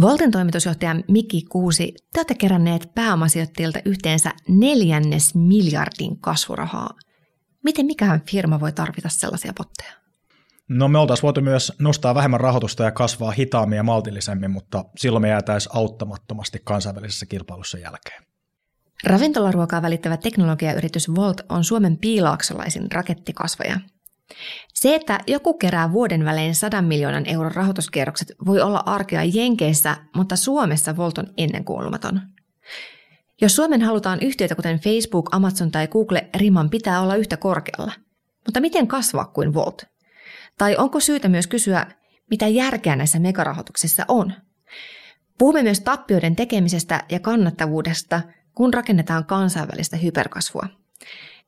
Volten toimitusjohtaja Mikki Kuusi, te olette keränneet pääomasijoittajilta yhteensä neljännes miljardin kasvurahaa. Miten mikään firma voi tarvita sellaisia potteja? No me oltaisiin voitu myös nostaa vähemmän rahoitusta ja kasvaa hitaammin ja maltillisemmin, mutta silloin me jäätäisiin auttamattomasti kansainvälisessä kilpailussa jälkeen. Ravintolaruokaa välittävä teknologiayritys Volt on Suomen piilaaksolaisen rakettikasvaja. Se, että joku kerää vuoden välein 100 miljoonan euron rahoituskierrokset, voi olla arkea Jenkeissä, mutta Suomessa Volt on ennenkuulumaton. Jos Suomen halutaan yhtiöitä kuten Facebook, Amazon tai Google, riman pitää olla yhtä korkealla. Mutta miten kasvaa kuin Volt? Tai onko syytä myös kysyä, mitä järkeä näissä megarahoituksissa on? Puhumme myös tappioiden tekemisestä ja kannattavuudesta, kun rakennetaan kansainvälistä hyperkasvua.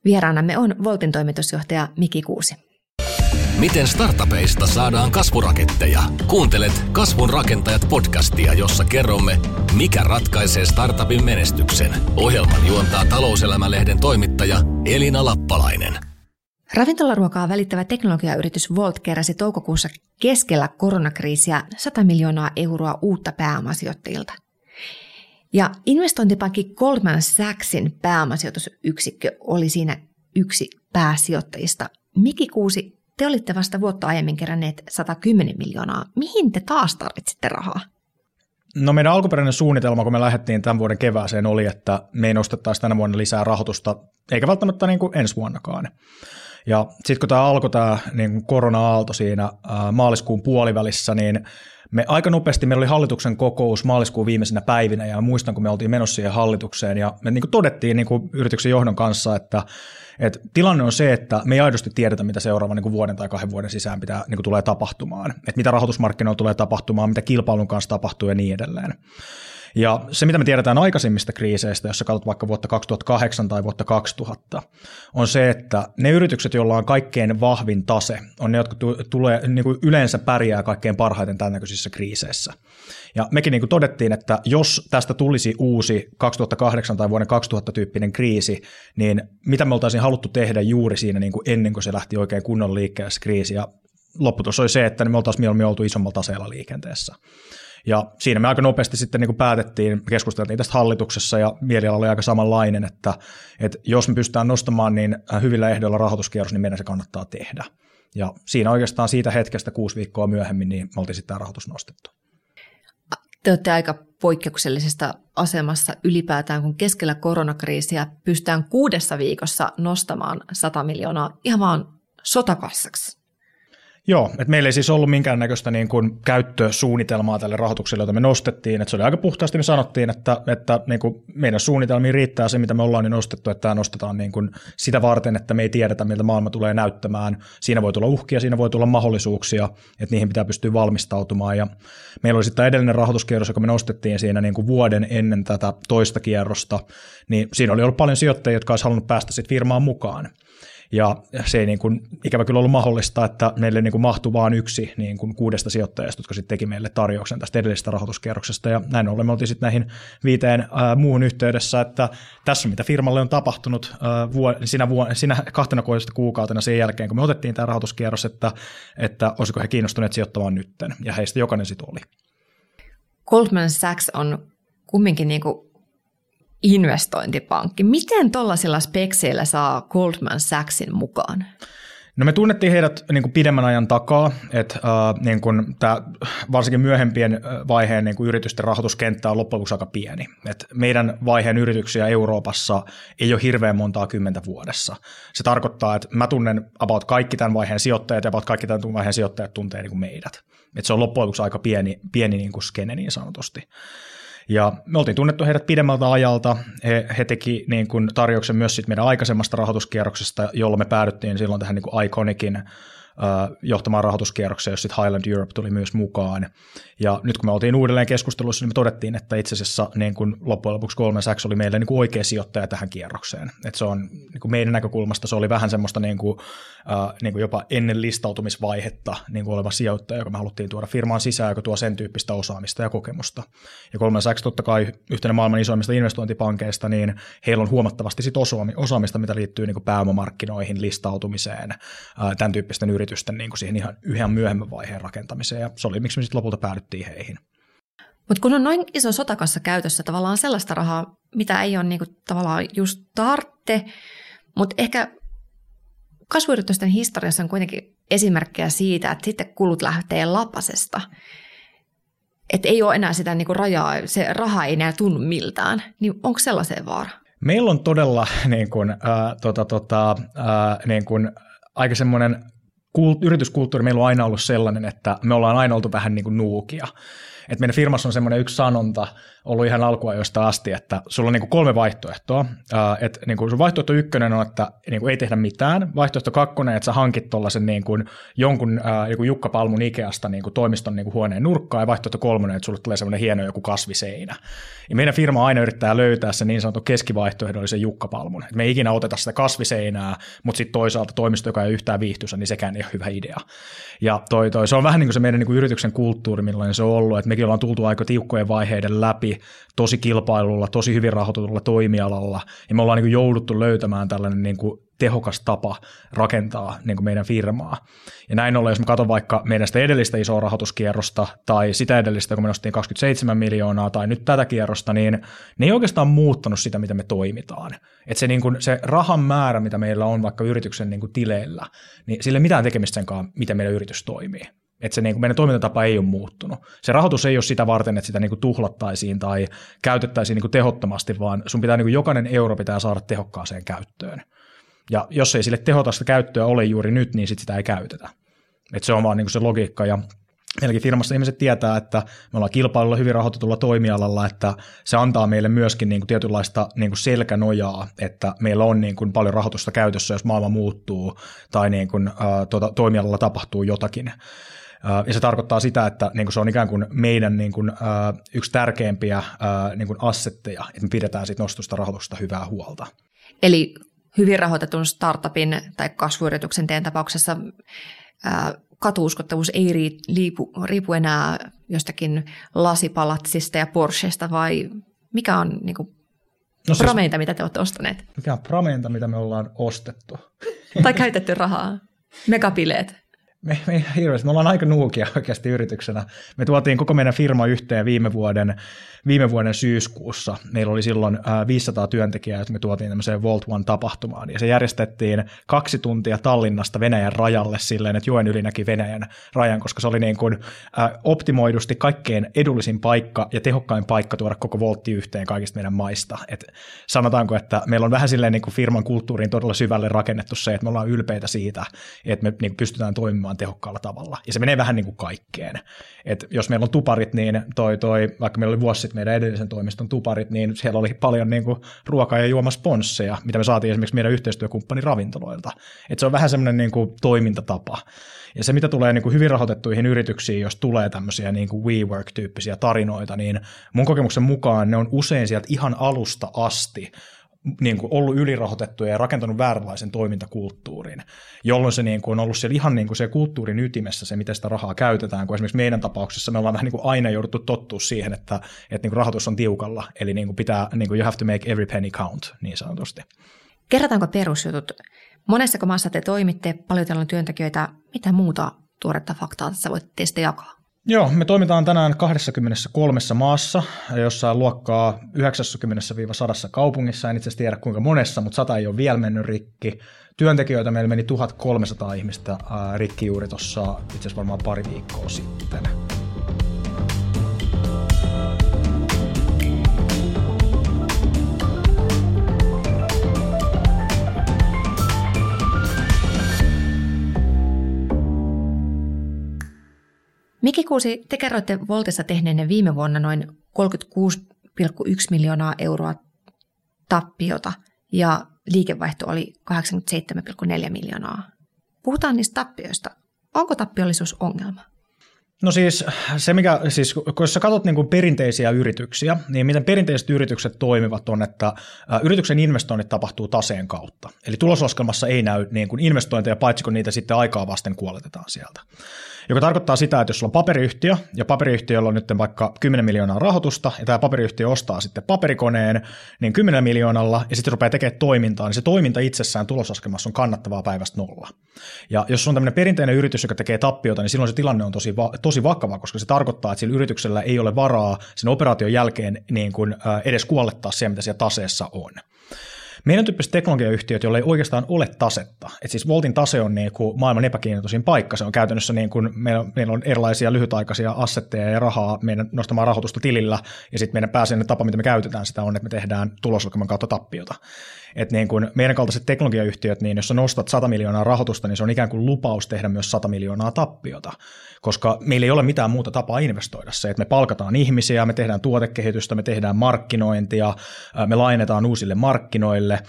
Vieraanamme on Voltin toimitusjohtaja Miki Kuusi. Miten startupeista saadaan kasvuraketteja? Kuuntelet Kasvun rakentajat podcastia, jossa kerromme, mikä ratkaisee startupin menestyksen. Ohjelman juontaa talouselämälehden toimittaja Elina Lappalainen. Ravintolaruokaa välittävä teknologiayritys Volt keräsi toukokuussa keskellä koronakriisiä 100 miljoonaa euroa uutta pääomasijoittajilta. Ja investointipankki Goldman Sachsin pääomasijoitusyksikkö oli siinä yksi pääsijoittajista. Miki Kuusi, te olitte vasta vuotta aiemmin keränneet 110 miljoonaa. Mihin te taas tarvitsitte rahaa? No meidän alkuperäinen suunnitelma, kun me lähdettiin tämän vuoden kevääseen, oli, että me ei nostettaisi tänä vuonna lisää rahoitusta, eikä välttämättä niin kuin ensi vuonnakaan. Ja sitten kun tämä alkoi tämä niin korona-aalto siinä maaliskuun puolivälissä, niin me aika nopeasti, meillä oli hallituksen kokous maaliskuun viimeisenä päivinä ja muistan, kun me oltiin menossa siihen hallitukseen ja me niin kuin todettiin niin kuin yrityksen johdon kanssa, että, että tilanne on se, että me ei aidosti tiedetä, mitä seuraavan niin vuoden tai kahden vuoden sisään pitää, niin tulee tapahtumaan, että mitä rahoitusmarkkinoilla tulee tapahtumaan, mitä kilpailun kanssa tapahtuu ja niin edelleen. Ja se, mitä me tiedetään aikaisemmista kriiseistä, jos sä katsot vaikka vuotta 2008 tai vuotta 2000, on se, että ne yritykset, joilla on kaikkein vahvin tase, on ne, jotka tulee, niin kuin yleensä pärjää kaikkein parhaiten tämän näköisissä kriiseissä. Ja mekin niin kuin todettiin, että jos tästä tulisi uusi 2008 tai vuoden 2000 tyyppinen kriisi, niin mitä me oltaisiin haluttu tehdä juuri siinä niin kuin ennen kuin se lähti oikein kunnon liikkeelle kriisi. Ja lopputulos oli se, että me oltaisiin mieluummin oltu isommalla taseella liikenteessä. Ja siinä me aika nopeasti sitten niin kuin päätettiin, keskusteltiin tästä hallituksessa ja mieliala oli aika samanlainen, että, että jos me pystytään nostamaan niin hyvillä ehdoilla rahoituskierros, niin meidän se kannattaa tehdä. Ja siinä oikeastaan siitä hetkestä kuusi viikkoa myöhemmin, niin me oltiin sitten tämä rahoitus nostettu. Te olette aika poikkeuksellisesta asemassa ylipäätään, kun keskellä koronakriisiä pystytään kuudessa viikossa nostamaan 100 miljoonaa ihan vaan sotakassaksi. Joo, että meillä ei siis ollut minkäännäköistä niin kuin käyttösuunnitelmaa tälle rahoitukselle, jota me nostettiin. Että se oli aika puhtaasti, me sanottiin, että, että niin kuin meidän suunnitelmiin riittää se, mitä me ollaan niin nostettu, että tämä nostetaan niin kuin sitä varten, että me ei tiedetä, miltä maailma tulee näyttämään. Siinä voi tulla uhkia, siinä voi tulla mahdollisuuksia, että niihin pitää pystyä valmistautumaan. Ja meillä oli sitten edellinen rahoituskierros, joka me nostettiin siinä niin kuin vuoden ennen tätä toista kierrosta, niin siinä oli ollut paljon sijoittajia, jotka olisi halunnut päästä sitten firmaan mukaan. Ja se ei niin kuin, ikävä kyllä ollut mahdollista, että meille niin kuin mahtui vain yksi niin kuin kuudesta sijoittajasta, jotka sitten teki meille tarjouksen tästä edellisestä rahoituskierroksesta. Ja näin ollen me oltiin sitten näihin viiteen ää, muuhun yhteydessä, että tässä mitä firmalle on tapahtunut ää, vuo, sinä, vuo, sinä kahtena kuukautena sen jälkeen, kun me otettiin tämä rahoituskierros, että, että olisiko he kiinnostuneet sijoittamaan nytten. Ja heistä jokainen sitten oli. Goldman Sachs on kumminkin niin kuin investointipankki. Miten tuollaisilla spekseillä saa Goldman Sachsin mukaan? No me tunnettiin heidät niin kuin pidemmän ajan takaa, että äh, niin kuin tämä, varsinkin myöhempien vaiheen niin kuin yritysten rahoituskenttä on loppujen lopuksi aika pieni. Et meidän vaiheen yrityksiä Euroopassa ei ole hirveän montaa kymmentä vuodessa. Se tarkoittaa, että mä tunnen about kaikki tämän vaiheen sijoittajat ja about kaikki tämän vaiheen sijoittajat tuntee niin kuin meidät. Et se on loppujen lopuksi aika pieni, pieni niin kuin skene niin sanotusti. Ja me oltiin tunnettu heidät pidemmältä ajalta. He, he teki niin kuin tarjouksen myös sit meidän aikaisemmasta rahoituskierroksesta, jolla me päädyttiin silloin tähän niin kuin Iconikin johtamaan rahoituskierrokseen, jos sitten Highland Europe tuli myös mukaan. Ja nyt kun me oltiin uudelleen keskustelussa, niin me todettiin, että itse asiassa niin kuin loppujen lopuksi Goldman Sachs oli meille niin kuin oikea sijoittaja tähän kierrokseen. Et se on niin kuin meidän näkökulmasta se oli vähän semmoista niin kuin, äh, niin jopa ennen listautumisvaihetta niin kuin oleva sijoittaja, joka me haluttiin tuoda firmaan sisään, joka tuo sen tyyppistä osaamista ja kokemusta. Ja Goldman Sachs totta kai yhtenä maailman isoimmista investointipankeista, niin heillä on huomattavasti sit osaamista, mitä liittyy niin kuin pääomamarkkinoihin, listautumiseen, äh, tämän tyyppisten yritysten niin kuin siihen ihan yhden myöhemmän vaiheen rakentamiseen. Ja se oli, miksi me sitten lopulta päädyttiin heihin. Mutta kun on noin iso sotakassa käytössä tavallaan sellaista rahaa, mitä ei ole niinku tavallaan just tartte, mutta ehkä kasvuyritysten historiassa on kuitenkin esimerkkejä siitä, että sitten kulut lähtee lapasesta. Että ei ole enää sitä niinku rajaa, se raha ei enää tunnu miltään. Niin onko sellaiseen vaara? Meillä on todella niin kuin, äh, tota, tota, äh, niin kuin, aika semmoinen kult, yrityskulttuuri meillä on aina ollut sellainen, että me ollaan aina oltu vähän niin kuin nuukia. Et meidän firmassa on semmoinen yksi sanonta ollut ihan alkuajoista asti, että sulla on niin kuin kolme vaihtoehtoa. että niin kuin sun vaihtoehto ykkönen on, että niin kuin ei tehdä mitään. Vaihtoehto kakkonen, että sä hankit tuollaisen niin jonkun joku Jukka Palmun Ikeasta niin kuin toimiston niin kuin huoneen nurkkaan. Ja vaihtoehto kolmonen, että sulle tulee semmoinen hieno joku kasviseinä. Ja meidän firma aina yrittää löytää se niin sanottu keskivaihtoehdollisen Jukka Palmun. Et me ei ikinä oteta sitä kasviseinää, mutta sitten toisaalta toimisto, joka ei yhtään viihtyisä, niin sekään ei ole hyvä idea. Ja toi, toi, se on vähän niin kuin se meidän niin kuin yrityksen kulttuuri, millainen se on ollut, että mekin ollaan tultu aika tiukkojen vaiheiden läpi tosi kilpailulla, tosi hyvin rahoitetulla toimialalla, ja me ollaan niin kuin jouduttu löytämään tällainen niin kuin tehokas tapa rakentaa niin kuin meidän firmaa. Ja näin ollen, jos mä katson vaikka meidän sitä edellistä isoa rahoituskierrosta tai sitä edellistä, kun me nostettiin 27 miljoonaa tai nyt tätä kierrosta, niin ne ei oikeastaan muuttanut sitä, mitä me toimitaan. Että se, niin kuin, se rahan määrä, mitä meillä on vaikka yrityksen niin kuin tileillä, niin sille ei mitään tekemistä senkaan, miten meidän yritys toimii. Että se niin kuin meidän toimintatapa ei ole muuttunut. Se rahoitus ei ole sitä varten, että sitä niin kuin tuhlattaisiin tai käytettäisiin niin kuin tehottomasti, vaan sun pitää niin kuin jokainen euro pitää saada tehokkaaseen käyttöön. Ja jos ei sille tehotasta käyttöä ole juuri nyt, niin sit sitä ei käytetä. Et se on vaan niin kuin se logiikka ja Meilläkin firmassa ihmiset tietää, että me ollaan kilpailulla hyvin rahoitetulla toimialalla, että se antaa meille myöskin niin kuin tietynlaista niin kuin selkänojaa, että meillä on niin kuin paljon rahoitusta käytössä, jos maailma muuttuu tai niin kuin, ä, tuota, toimialalla tapahtuu jotakin. Ja se tarkoittaa sitä, että niin kuin se on ikään kuin meidän niin kuin, yksi tärkeimpiä niin kuin assetteja, että me pidetään siitä nostusta rahoitusta hyvää huolta. Eli hyvin rahoitetun startupin tai kasvuyrityksen teidän tapauksessa katuuskottavuus ei riipu, riipu enää jostakin lasipalatsista ja Porschesta vai mikä on niin kuin, no siis, prameinta, mitä te olette ostaneet? Mikä on prameinta, mitä me ollaan ostettu? Tai käytetty rahaa? Megapileet? Me, me, hirveästi, me ollaan aika nuukia oikeasti yrityksenä. Me tuotiin koko meidän firma yhteen viime vuoden, viime vuoden syyskuussa. Meillä oli silloin 500 työntekijää, että me tuotiin tämmöiseen Volt One-tapahtumaan. Ja se järjestettiin kaksi tuntia Tallinnasta Venäjän rajalle silleen, että joen yli näki Venäjän rajan, koska se oli niin kuin, optimoidusti kaikkein edullisin paikka ja tehokkain paikka tuoda koko Voltti yhteen kaikista meidän maista. Et sanotaanko, että meillä on vähän silleen niin kuin firman kulttuuriin todella syvälle rakennettu se, että me ollaan ylpeitä siitä, että me niin pystytään toimimaan toimimaan tehokkaalla tavalla. Ja se menee vähän niin kuin kaikkeen. Et jos meillä on tuparit, niin toi, toi, vaikka meillä oli vuosi sitten meidän edellisen toimiston tuparit, niin siellä oli paljon niin kuin ruoka- ja juomasponsseja, mitä me saatiin esimerkiksi meidän yhteistyökumppani ravintoloilta. Et se on vähän semmoinen niin kuin toimintatapa. Ja se, mitä tulee niin kuin hyvin rahoitettuihin yrityksiin, jos tulee tämmöisiä niin kuin WeWork-tyyppisiä tarinoita, niin mun kokemuksen mukaan ne on usein sieltä ihan alusta asti niin kuin ollut ylirahoitettuja ja rakentanut vääränlaisen toimintakulttuurin, jolloin se niin kuin on ollut siellä ihan niin kuin se kulttuurin ytimessä se, miten sitä rahaa käytetään, kun esimerkiksi meidän tapauksessa me ollaan vähän niin kuin aina jouduttu tottua siihen, että, että niin kuin rahoitus on tiukalla, eli niin kuin pitää, niin kuin you have to make every penny count, niin sanotusti. Kerrotaanko perusjutut? Monessa maassa te toimitte, paljon teillä on työntekijöitä, mitä muuta tuoretta faktaa tässä voitte teistä jakaa? Joo, me toimitaan tänään 23 maassa, jossa luokkaa 90-100 kaupungissa. En itse asiassa tiedä kuinka monessa, mutta 100 ei ole vielä mennyt rikki. Työntekijöitä meillä meni 1300 ihmistä rikki juuri tuossa itse asiassa varmaan pari viikkoa sitten. Miki Kuusi, te kerroitte Voltissa tehneenne viime vuonna noin 36,1 miljoonaa euroa tappiota ja liikevaihto oli 87,4 miljoonaa. Puhutaan niistä tappioista. Onko tappiollisuus ongelma? No siis se, mikä, siis kun jos sä katsot niin kuin perinteisiä yrityksiä, niin miten perinteiset yritykset toimivat on, että yrityksen investoinnit tapahtuu taseen kautta. Eli tuloslaskelmassa ei näy niin kuin investointeja, paitsi kun niitä sitten aikaa vasten kuoletetaan sieltä joka tarkoittaa sitä, että jos sulla on paperiyhtiö, ja paperiyhtiöllä on nyt vaikka 10 miljoonaa rahoitusta, ja tämä paperiyhtiö ostaa sitten paperikoneen, niin 10 miljoonalla, ja sitten rupeaa tekemään toimintaa, niin se toiminta itsessään tulosaskemassa on kannattavaa päivästä nolla. Ja jos on tämmöinen perinteinen yritys, joka tekee tappiota, niin silloin se tilanne on tosi, tosi vakava, koska se tarkoittaa, että sillä yrityksellä ei ole varaa sen operaation jälkeen niin kuin, edes kuollettaa se, mitä siellä taseessa on. Meidän tyyppiset teknologiayhtiöt, joilla ei oikeastaan ole tasetta, että siis Voltin tase on niin kuin maailman epäkiintoisin paikka, se on käytännössä niin kuin, meillä, meillä on erilaisia lyhytaikaisia assetteja ja rahaa meidän nostamaan rahoitusta tilillä, ja sitten meidän pääasiallinen tapa, mitä me käytetään sitä on, että me tehdään tuloslukeman kautta tappiota. Et niin kuin meidän kaltaiset teknologiayhtiöt, niin jos sä nostat 100 miljoonaa rahoitusta, niin se on ikään kuin lupaus tehdä myös 100 miljoonaa tappiota, koska meillä ei ole mitään muuta tapaa investoida. Se, että me palkataan ihmisiä, me tehdään tuotekehitystä, me tehdään markkinointia, me lainetaan uusille markkinoille –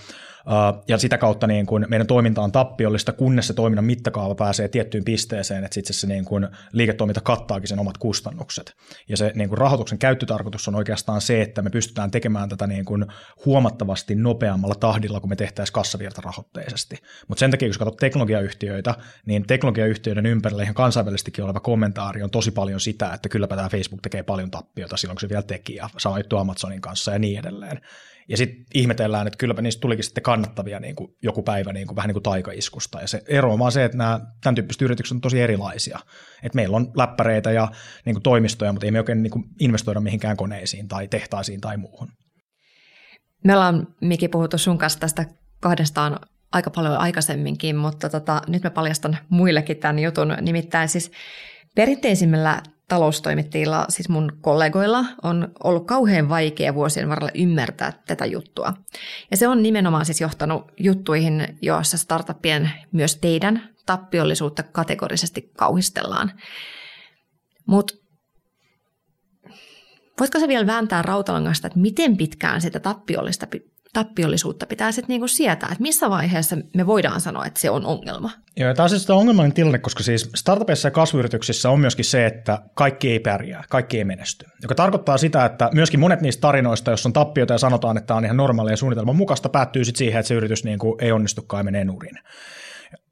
ja sitä kautta niin kuin meidän toiminta on tappiollista, kunnes se toiminnan mittakaava pääsee tiettyyn pisteeseen, että sitten se niin kuin liiketoiminta kattaakin sen omat kustannukset. Ja se niin kuin rahoituksen käyttötarkoitus on oikeastaan se, että me pystytään tekemään tätä niin kuin huomattavasti nopeammalla tahdilla, kun me tehtäisiin kassavirtarahoitteisesti. Mutta sen takia, jos katsot teknologiayhtiöitä, niin teknologiayhtiöiden ympärillä ihan kansainvälisestikin oleva kommentaari on tosi paljon sitä, että kylläpä tämä Facebook tekee paljon tappiota silloin, kun se vielä teki ja saa juttu Amazonin kanssa ja niin edelleen. Ja sitten ihmetellään, että kylläpä niistä tulikin sitten kannattavia niin kuin joku päivä niin kuin, vähän niin kuin taikaiskusta. Ja se ero on vaan se, että nämä tämän tyyppiset yritykset on tosi erilaisia. Et meillä on läppäreitä ja niin kuin toimistoja, mutta ei me oikein niin kuin investoida mihinkään koneisiin tai tehtaisiin tai muuhun. Me ollaan, Miki, puhuttu sun kanssa tästä kahdestaan aika paljon aikaisemminkin, mutta tota, nyt mä paljastan muillekin tämän jutun. Nimittäin siis perinteisimmillä taloustoimittajilla, siis mun kollegoilla, on ollut kauhean vaikea vuosien varrella ymmärtää tätä juttua. Ja se on nimenomaan siis johtanut juttuihin, joissa startupien, myös teidän, tappiollisuutta kategorisesti kauhistellaan. Mutta voitko se vielä vääntää rautalangasta, että miten pitkään sitä tappiollista tappiollisuutta pitää sitten niinku sietää, että missä vaiheessa me voidaan sanoa, että se on ongelma. Joo, tämä on siis ongelmallinen tilanne, koska siis startupeissa ja kasvuyrityksissä on myöskin se, että kaikki ei pärjää, kaikki ei menesty. Joka tarkoittaa sitä, että myöskin monet niistä tarinoista, jos on tappiota ja sanotaan, että tämä on ihan normaalia suunnitelman mukaista, päättyy sitten siihen, että se yritys niin kuin ei onnistukaan ja menee nurin.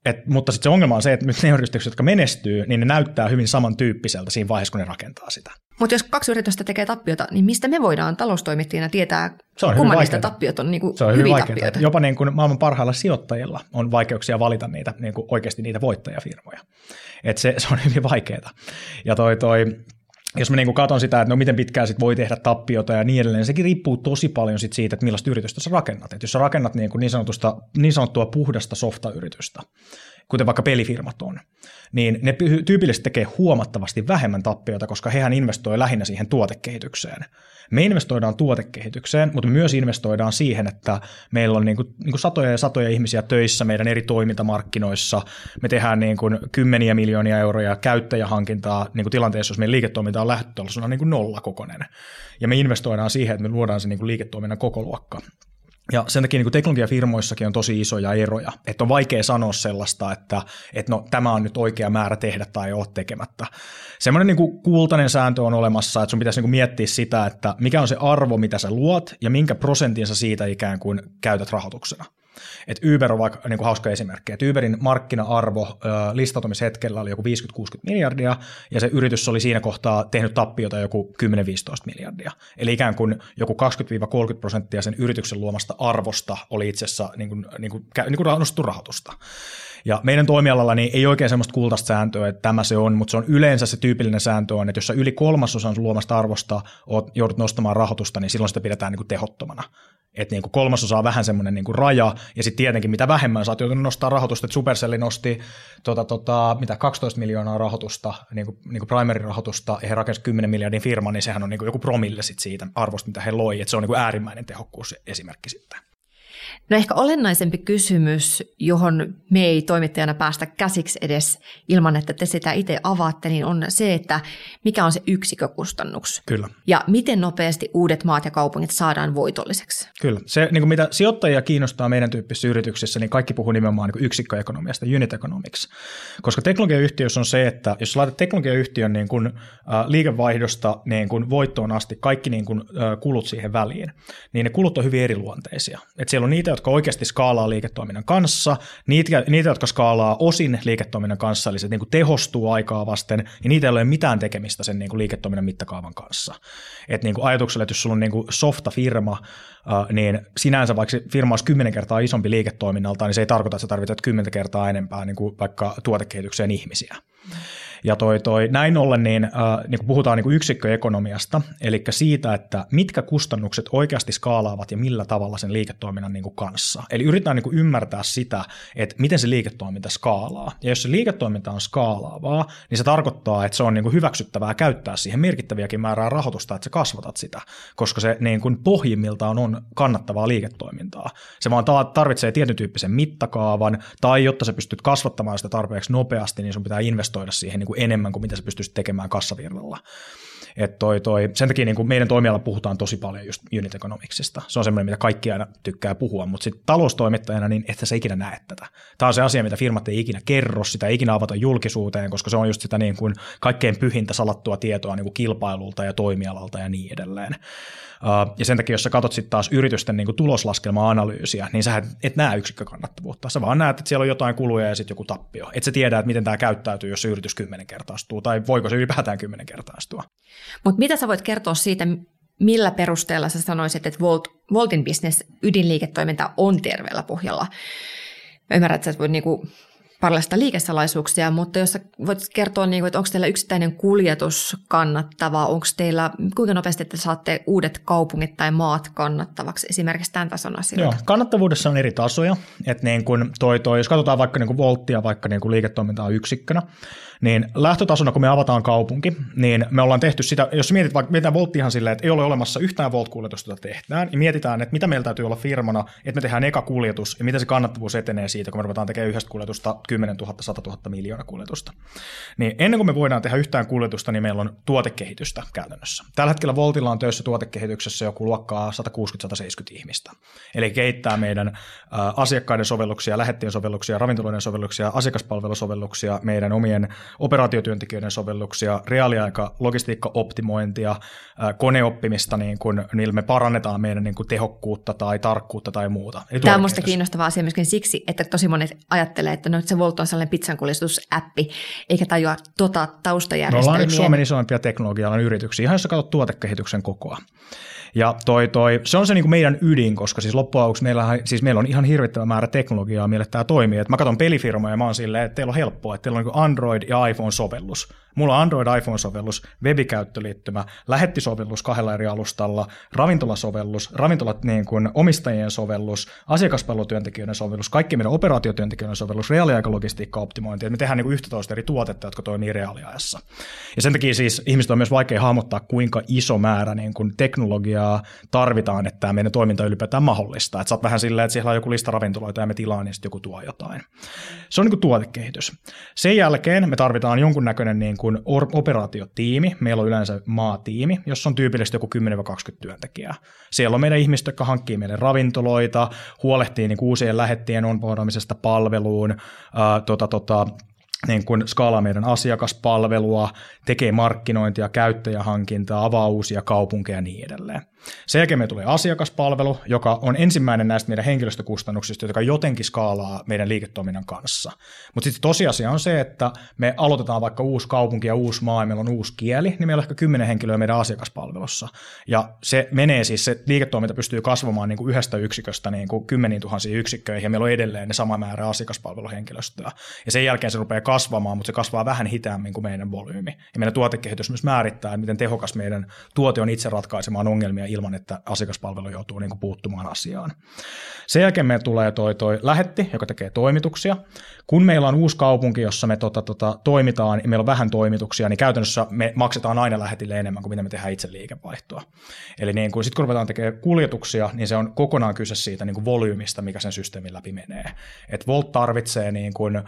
Et, mutta sitten se ongelma on se, että nyt ne yritykset, jotka menestyy, niin ne näyttää hyvin samantyyppiseltä siinä vaiheessa, kun ne rakentaa sitä. Mutta jos kaksi yritystä tekee tappiota, niin mistä me voidaan taloustoimittajina tietää, se on kumman niistä tappiot on, niin kuin se on hyvin tappioita? Jopa niin kuin maailman parhailla sijoittajilla on vaikeuksia valita niitä, niin kuin oikeasti niitä voittajafirmoja. Et se, se on hyvin vaikeaa. Ja toi, toi, jos mä niin katson sitä, että no miten pitkään sit voi tehdä tappiota ja niin edelleen, sekin riippuu tosi paljon sit siitä, että millaista yritystä sä rakennat. Et jos sä rakennat niin, niin, sanotusta, niin sanottua puhdasta softayritystä, kuten vaikka pelifirmat on, niin ne tyypillisesti tekee huomattavasti vähemmän tappiota, koska hehän investoi lähinnä siihen tuotekehitykseen. Me investoidaan tuotekehitykseen, mutta myös investoidaan siihen, että meillä on niin kuin, niin kuin satoja ja satoja ihmisiä töissä meidän eri toimintamarkkinoissa. Me tehdään niin kuin kymmeniä miljoonia euroja käyttäjähankintaa niin kuin tilanteessa, jos meidän liiketoiminta on lähtötasolla niin kuin nolla kokonen. Ja me investoidaan siihen, että me luodaan se niin kuin liiketoiminnan koko luokka. Ja sen takia niin teknologiafirmoissakin on tosi isoja eroja, että on vaikea sanoa sellaista, että, että no, tämä on nyt oikea määrä tehdä tai ole tekemättä. Semmoinen niin kuin kultainen sääntö on olemassa, että sun pitäisi niin kuin miettiä sitä, että mikä on se arvo, mitä sä luot ja minkä prosentin sä siitä ikään kuin käytät rahoituksena. Et Uber on vaikka niin kuin hauska esimerkki, että Uberin markkina-arvo listautumishetkellä oli joku 50-60 miljardia, ja se yritys oli siinä kohtaa tehnyt tappiota joku 10-15 miljardia. Eli ikään kuin joku 20-30 prosenttia sen yrityksen luomasta arvosta oli itse asiassa niin kuin, niin kuin, niin kuin rahoitusta. Ja meidän toimialalla niin ei oikein semmoista kultaista sääntöä, että tämä se on, mutta se on yleensä se tyypillinen sääntö on, että jos sä yli kolmasosan luomasta arvosta oot, joudut nostamaan rahoitusta, niin silloin sitä pidetään niin kuin tehottomana. Että niin kuin kolmasosa on vähän semmoinen niin kuin raja, ja sitten tietenkin mitä vähemmän sä oot joutunut nostaa rahoitusta, että Supercell nosti tota, tota, mitä 12 miljoonaa rahoitusta, niin kuin, niin kuin primary-rahoitusta, ja he rakensivat 10 miljardin firman, niin sehän on niin kuin joku promille sit siitä arvosta, mitä he loi, että se on niin kuin äärimmäinen tehokkuus esimerkki sitten. No ehkä olennaisempi kysymys, johon me ei toimittajana päästä käsiksi edes ilman, että te sitä itse avaatte, niin on se, että mikä on se yksikkökustannus. Kyllä. Ja miten nopeasti uudet maat ja kaupungit saadaan voitolliseksi. Kyllä. Se, niin kuin mitä sijoittajia kiinnostaa meidän tyyppisissä yrityksissä, niin kaikki puhuu nimenomaan niin yksikköekonomiasta, unit economics. Koska teknologiayhtiössä on se, että jos laitat teknologiayhtiön niin kuin, äh, liikevaihdosta niin kuin voittoon asti kaikki niin kuin, äh, kulut siihen väliin, niin ne kulut on hyvin eriluonteisia. Et siellä on niitä, jotka oikeasti skaalaa liiketoiminnan kanssa, niitä, niitä jotka skaalaa osin liiketoiminnan kanssa, eli se niin kuin tehostuu aikaa vasten, ja niitä ei ole mitään tekemistä sen niin kuin liiketoiminnan mittakaavan kanssa. Et niin kuin ajatuksella, että jos sulla on niin kuin softa-firma, niin sinänsä vaikka firma olisi kymmenen kertaa isompi liiketoiminnalta, niin se ei tarkoita, että sä tarvitset kymmentä kertaa enempää niin kuin vaikka tuotekehitykseen ihmisiä. Ja toi, toi, näin ollen niin, äh, niin puhutaan niin yksikköekonomiasta, eli siitä, että mitkä kustannukset oikeasti skaalaavat ja millä tavalla sen liiketoiminnan niin kanssa. Eli yritetään niin ymmärtää sitä, että miten se liiketoiminta skaalaa. Ja jos se liiketoiminta on skaalaavaa, niin se tarkoittaa, että se on niin hyväksyttävää käyttää siihen merkittäviäkin määrää rahoitusta, että sä kasvatat sitä, koska se niin kuin pohjimmiltaan on kannattavaa liiketoimintaa. Se vaan tarvitsee tietyn tyyppisen mittakaavan, tai jotta sä pystyt kasvattamaan sitä tarpeeksi nopeasti, niin sun pitää investoida siihen niin kuin enemmän kuin mitä sä pystyisit tekemään kassavirralla. Et toi, toi, sen takia niin kuin meidän toimialalla puhutaan tosi paljon just unit economicsista. Se on semmoinen, mitä kaikki aina tykkää puhua, mutta sitten taloustoimittajana niin että sä ikinä näe tätä. Tämä on se asia, mitä firmat ei ikinä kerro, sitä ei ikinä avata julkisuuteen, koska se on just sitä niin kuin kaikkein pyhintä salattua tietoa niin kuin kilpailulta ja toimialalta ja niin edelleen. Ja sen takia, jos sä katsot sitten taas yritysten niin tuloslaskelma-analyysiä, niin sä et näe yksikkökannattavuutta. Sä vaan näet, että siellä on jotain kuluja ja sitten joku tappio. Et sä tiedä, että miten tämä käyttäytyy, jos se yritys kymmenen kertaistuu, tai voiko se ylipäätään kymmenen kertaistua. Mutta mitä sä voit kertoa siitä, millä perusteella sä sanoisit, että Volt, Voltin business ydinliiketoiminta on terveellä pohjalla? Mä ymmärrän, että sä voit niinku paljasta liikesalaisuuksia, mutta jos voit kertoa, niin kuin, että onko teillä yksittäinen kuljetus kannattava, onko teillä, kuinka nopeasti te saatte uudet kaupungit tai maat kannattavaksi esimerkiksi tämän tason asioita? Joo, kannattavuudessa on eri tasoja, että niin kuin toi, toi, jos katsotaan vaikka niin kuin volttia vaikka niin kuin liiketoimintaa yksikkönä, niin lähtötasona, kun me avataan kaupunki, niin me ollaan tehty sitä, jos mietit vaikka, mietitään Volttihan silleen, että ei ole olemassa yhtään Volt-kuljetusta, jota tehdään, niin mietitään, että mitä meillä täytyy olla firmana, että me tehdään eka kuljetus ja miten se kannattavuus etenee siitä, kun me ruvetaan tekemään yhdestä kuljetusta 10 000, 100 000 miljoonaa kuljetusta. Niin ennen kuin me voidaan tehdä yhtään kuljetusta, niin meillä on tuotekehitystä käytännössä. Tällä hetkellä Voltilla on töissä tuotekehityksessä joku luokkaa 160-170 ihmistä. Eli kehittää meidän asiakkaiden sovelluksia, lähettien sovelluksia, ravintoloiden sovelluksia, asiakaspalvelusovelluksia, meidän omien operaatiotyöntekijöiden sovelluksia, reaaliaika logistiikkaoptimointia, koneoppimista, niin kun, niillä me parannetaan meidän niin kuin tehokkuutta tai tarkkuutta tai muuta. Eli Tämä on minusta kiinnostava asia myöskin siksi, että tosi monet ajattelee, että no, se Volt on sellainen pizzankuljetusäppi, eikä tajua tota taustajärjestelmiä. Me ollaan yksi Suomen isoimpia teknologialan yrityksiä, ihan jos sä katsot tuotekehityksen kokoa. Ja toi, toi, se on se niin meidän ydin, koska siis loppujen lopuksi meillä, siis meillä on ihan hirvittävä määrä teknologiaa, millä tämä toimii. Et mä katson pelifirmoja ja mä oon silleen, että teillä on helppoa, että teillä on niin Android ja iPhone-sovellus. Mulla on Android iPhone-sovellus, webikäyttöliittymä, lähettisovellus kahdella eri alustalla, ravintolasovellus, ravintolat niin kuin omistajien sovellus, asiakaspalvelutyöntekijöiden sovellus, kaikki meidän operaatiotyöntekijöiden sovellus, reaaliaikalogistiikka-optimointi. Me tehdään niin kuin 11 eri tuotetta, jotka toimii reaaliajassa. Ja sen takia siis ihmiset on myös vaikea hahmottaa, kuinka iso määrä niin kuin teknologiaa tarvitaan, että tämä meidän toiminta ylipäätään mahdollista. Että sä oot vähän silleen, että siellä on joku lista ravintoloita ja me tilaan, niin sitten joku tuo jotain. Se on niin kuin tuotekehitys. Sen jälkeen me tarvitaan jonkunnäköinen niin kuin operaatiotiimi. Meillä on yleensä maatiimi, jossa on tyypillisesti joku 10-20 työntekijää. Siellä on meidän ihmiset, jotka hankkii meille ravintoloita, huolehtii niin uusien lähettien onboardamisesta palveluun, ää, tota, tota, niin kuin skaalaa meidän asiakaspalvelua, tekee markkinointia, käyttäjähankintaa, avaa uusia kaupunkeja ja niin edelleen. Sen jälkeen me tulee asiakaspalvelu, joka on ensimmäinen näistä meidän henkilöstökustannuksista, joka jotenkin skaalaa meidän liiketoiminnan kanssa. Mutta sitten tosiasia on se, että me aloitetaan vaikka uusi kaupunki ja uusi maa, ja meillä on uusi kieli, niin meillä on ehkä kymmenen henkilöä meidän asiakaspalvelussa. Ja se menee siis, se liiketoiminta pystyy kasvamaan niin kuin yhdestä yksiköstä niin kuin kymmeniin tuhansiin yksikköihin, ja meillä on edelleen ne sama määrä asiakaspalveluhenkilöstöä. Ja sen jälkeen se rupeaa kasvamaan, mutta se kasvaa vähän hitaammin kuin meidän volyymi. Ja meidän tuotekehitys myös määrittää, miten tehokas meidän tuote on itse ratkaisemaan ongelmia ilman, että asiakaspalvelu joutuu niin kuin puuttumaan asiaan. Sen jälkeen meille tulee toi, toi lähetti, joka tekee toimituksia. Kun meillä on uusi kaupunki, jossa me tota, tota, toimitaan, ja meillä on vähän toimituksia, niin käytännössä me maksetaan aina lähetille enemmän kuin mitä me tehdään itse liikevaihtoa. Eli niin kun, sit kun ruvetaan tekemään kuljetuksia, niin se on kokonaan kyse siitä niin kuin volyymista, mikä sen systeemin läpi menee. Et Volt tarvitsee niin kuin,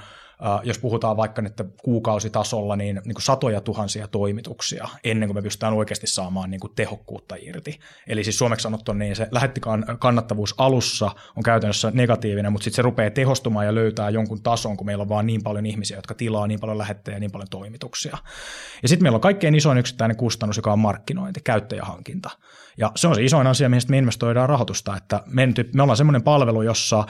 jos puhutaan vaikka nyt kuukausitasolla, niin, niin kuin satoja tuhansia toimituksia ennen kuin me pystytään oikeasti saamaan niin kuin tehokkuutta irti. Eli siis suomeksi sanottu, niin se lähettikan kannattavuus alussa on käytännössä negatiivinen, mutta sitten se rupeaa tehostumaan ja löytää jonkun tason, kun meillä on vaan niin paljon ihmisiä, jotka tilaa niin paljon lähettejä ja niin paljon toimituksia. Ja sitten meillä on kaikkein isoin yksittäinen kustannus, joka on markkinointi, käyttäjähankinta. Ja se on se isoin asia, mihin me investoidaan rahoitusta, että me, me ollaan semmoinen palvelu, jossa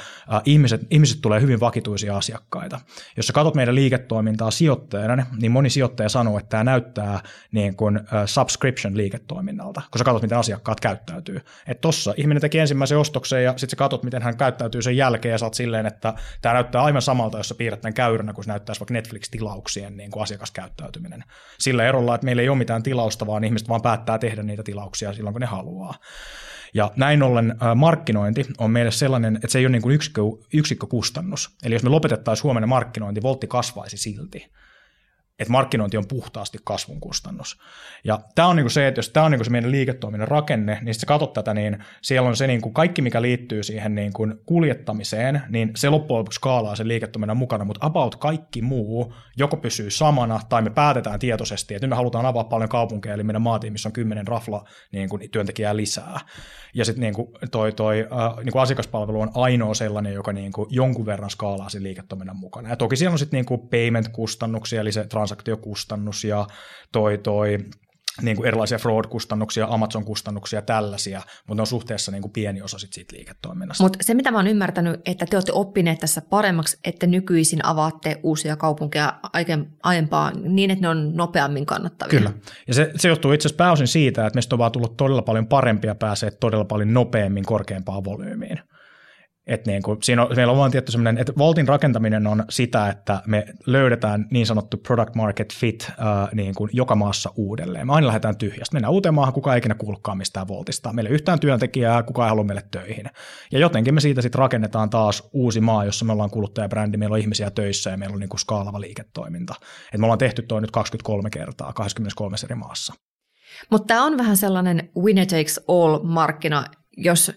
ihmiset, ihmiset tulee hyvin vakituisia asiakkaita. Jos sä katsot meidän liiketoimintaa sijoittajana, niin moni sijoittaja sanoo, että tämä näyttää niin kuin subscription-liiketoiminnalta, kun sä katsot, miten asiakkaat käyttäytyy. Että tossa ihminen teki ensimmäisen ostoksen ja sitten sä katsot, miten hän käyttäytyy sen jälkeen ja saat silleen, että tämä näyttää aivan samalta, jos sä piirrät tämän käyränä, kun se näyttäisi vaikka Netflix-tilauksien niin kuin asiakaskäyttäytyminen. Sillä erolla, että meillä ei ole mitään tilausta, vaan ihmiset vaan päättää tehdä niitä tilauksia silloin, kun ne haluaa. Ja näin ollen markkinointi on meille sellainen, että se ei ole niin kuin yksikkö, yksikkökustannus. Eli jos me lopetettaisiin huomenna markkinointi, voltti kasvaisi silti että markkinointi on puhtaasti kasvun kustannus. Ja tämä on niinku se, että jos tämä on niinku se meidän liiketoiminnan rakenne, niin sitten katsot tätä, niin siellä on se niinku kaikki, mikä liittyy siihen niinku kuljettamiseen, niin se loppujen lopuksi skaalaa sen liiketoiminnan mukana, mutta about kaikki muu joko pysyy samana, tai me päätetään tietoisesti, että nyt me halutaan avaa paljon kaupunkeja, eli meidän maatiimissä on kymmenen rafla niin kuin työntekijää lisää. Ja sitten niin toi, toi äh, niin kuin asiakaspalvelu on ainoa sellainen, joka niin kuin jonkun verran skaalaa sen liiketoiminnan mukana. Ja toki siellä on sitten niin payment-kustannuksia, eli se transaktiokustannus ja toi, toi niin kuin erilaisia fraud-kustannuksia, Amazon-kustannuksia, tällaisia, mutta ne on suhteessa niin kuin pieni osa sit siitä liiketoiminnasta. Mutta se, mitä mä oon ymmärtänyt, että te olette oppineet tässä paremmaksi, että nykyisin avaatte uusia kaupunkeja aiempaa niin, että ne on nopeammin kannattavia. Kyllä, ja se, se johtuu itse asiassa pääosin siitä, että meistä on vaan tullut todella paljon parempia pääsee todella paljon nopeammin korkeampaan volyymiin. Että niin kuin, siinä on, meillä on vaan tietty semmoinen, että Voltin rakentaminen on sitä, että me löydetään niin sanottu product market fit äh, niin kuin joka maassa uudelleen. Me aina lähdetään tyhjästä. Mennään uuteen maahan, kukaan ei ikinä kuullutkaan mistään Voltista. Meillä ei yhtään työntekijää, kukaan ei halua meille töihin. Ja jotenkin me siitä sitten rakennetaan taas uusi maa, jossa me ollaan kuluttajabrändi, meillä on ihmisiä töissä ja meillä on niin kuin skaalava liiketoiminta. Et me ollaan tehty toi nyt 23 kertaa 23 eri maassa. Mutta tämä on vähän sellainen winner takes all markkina, jos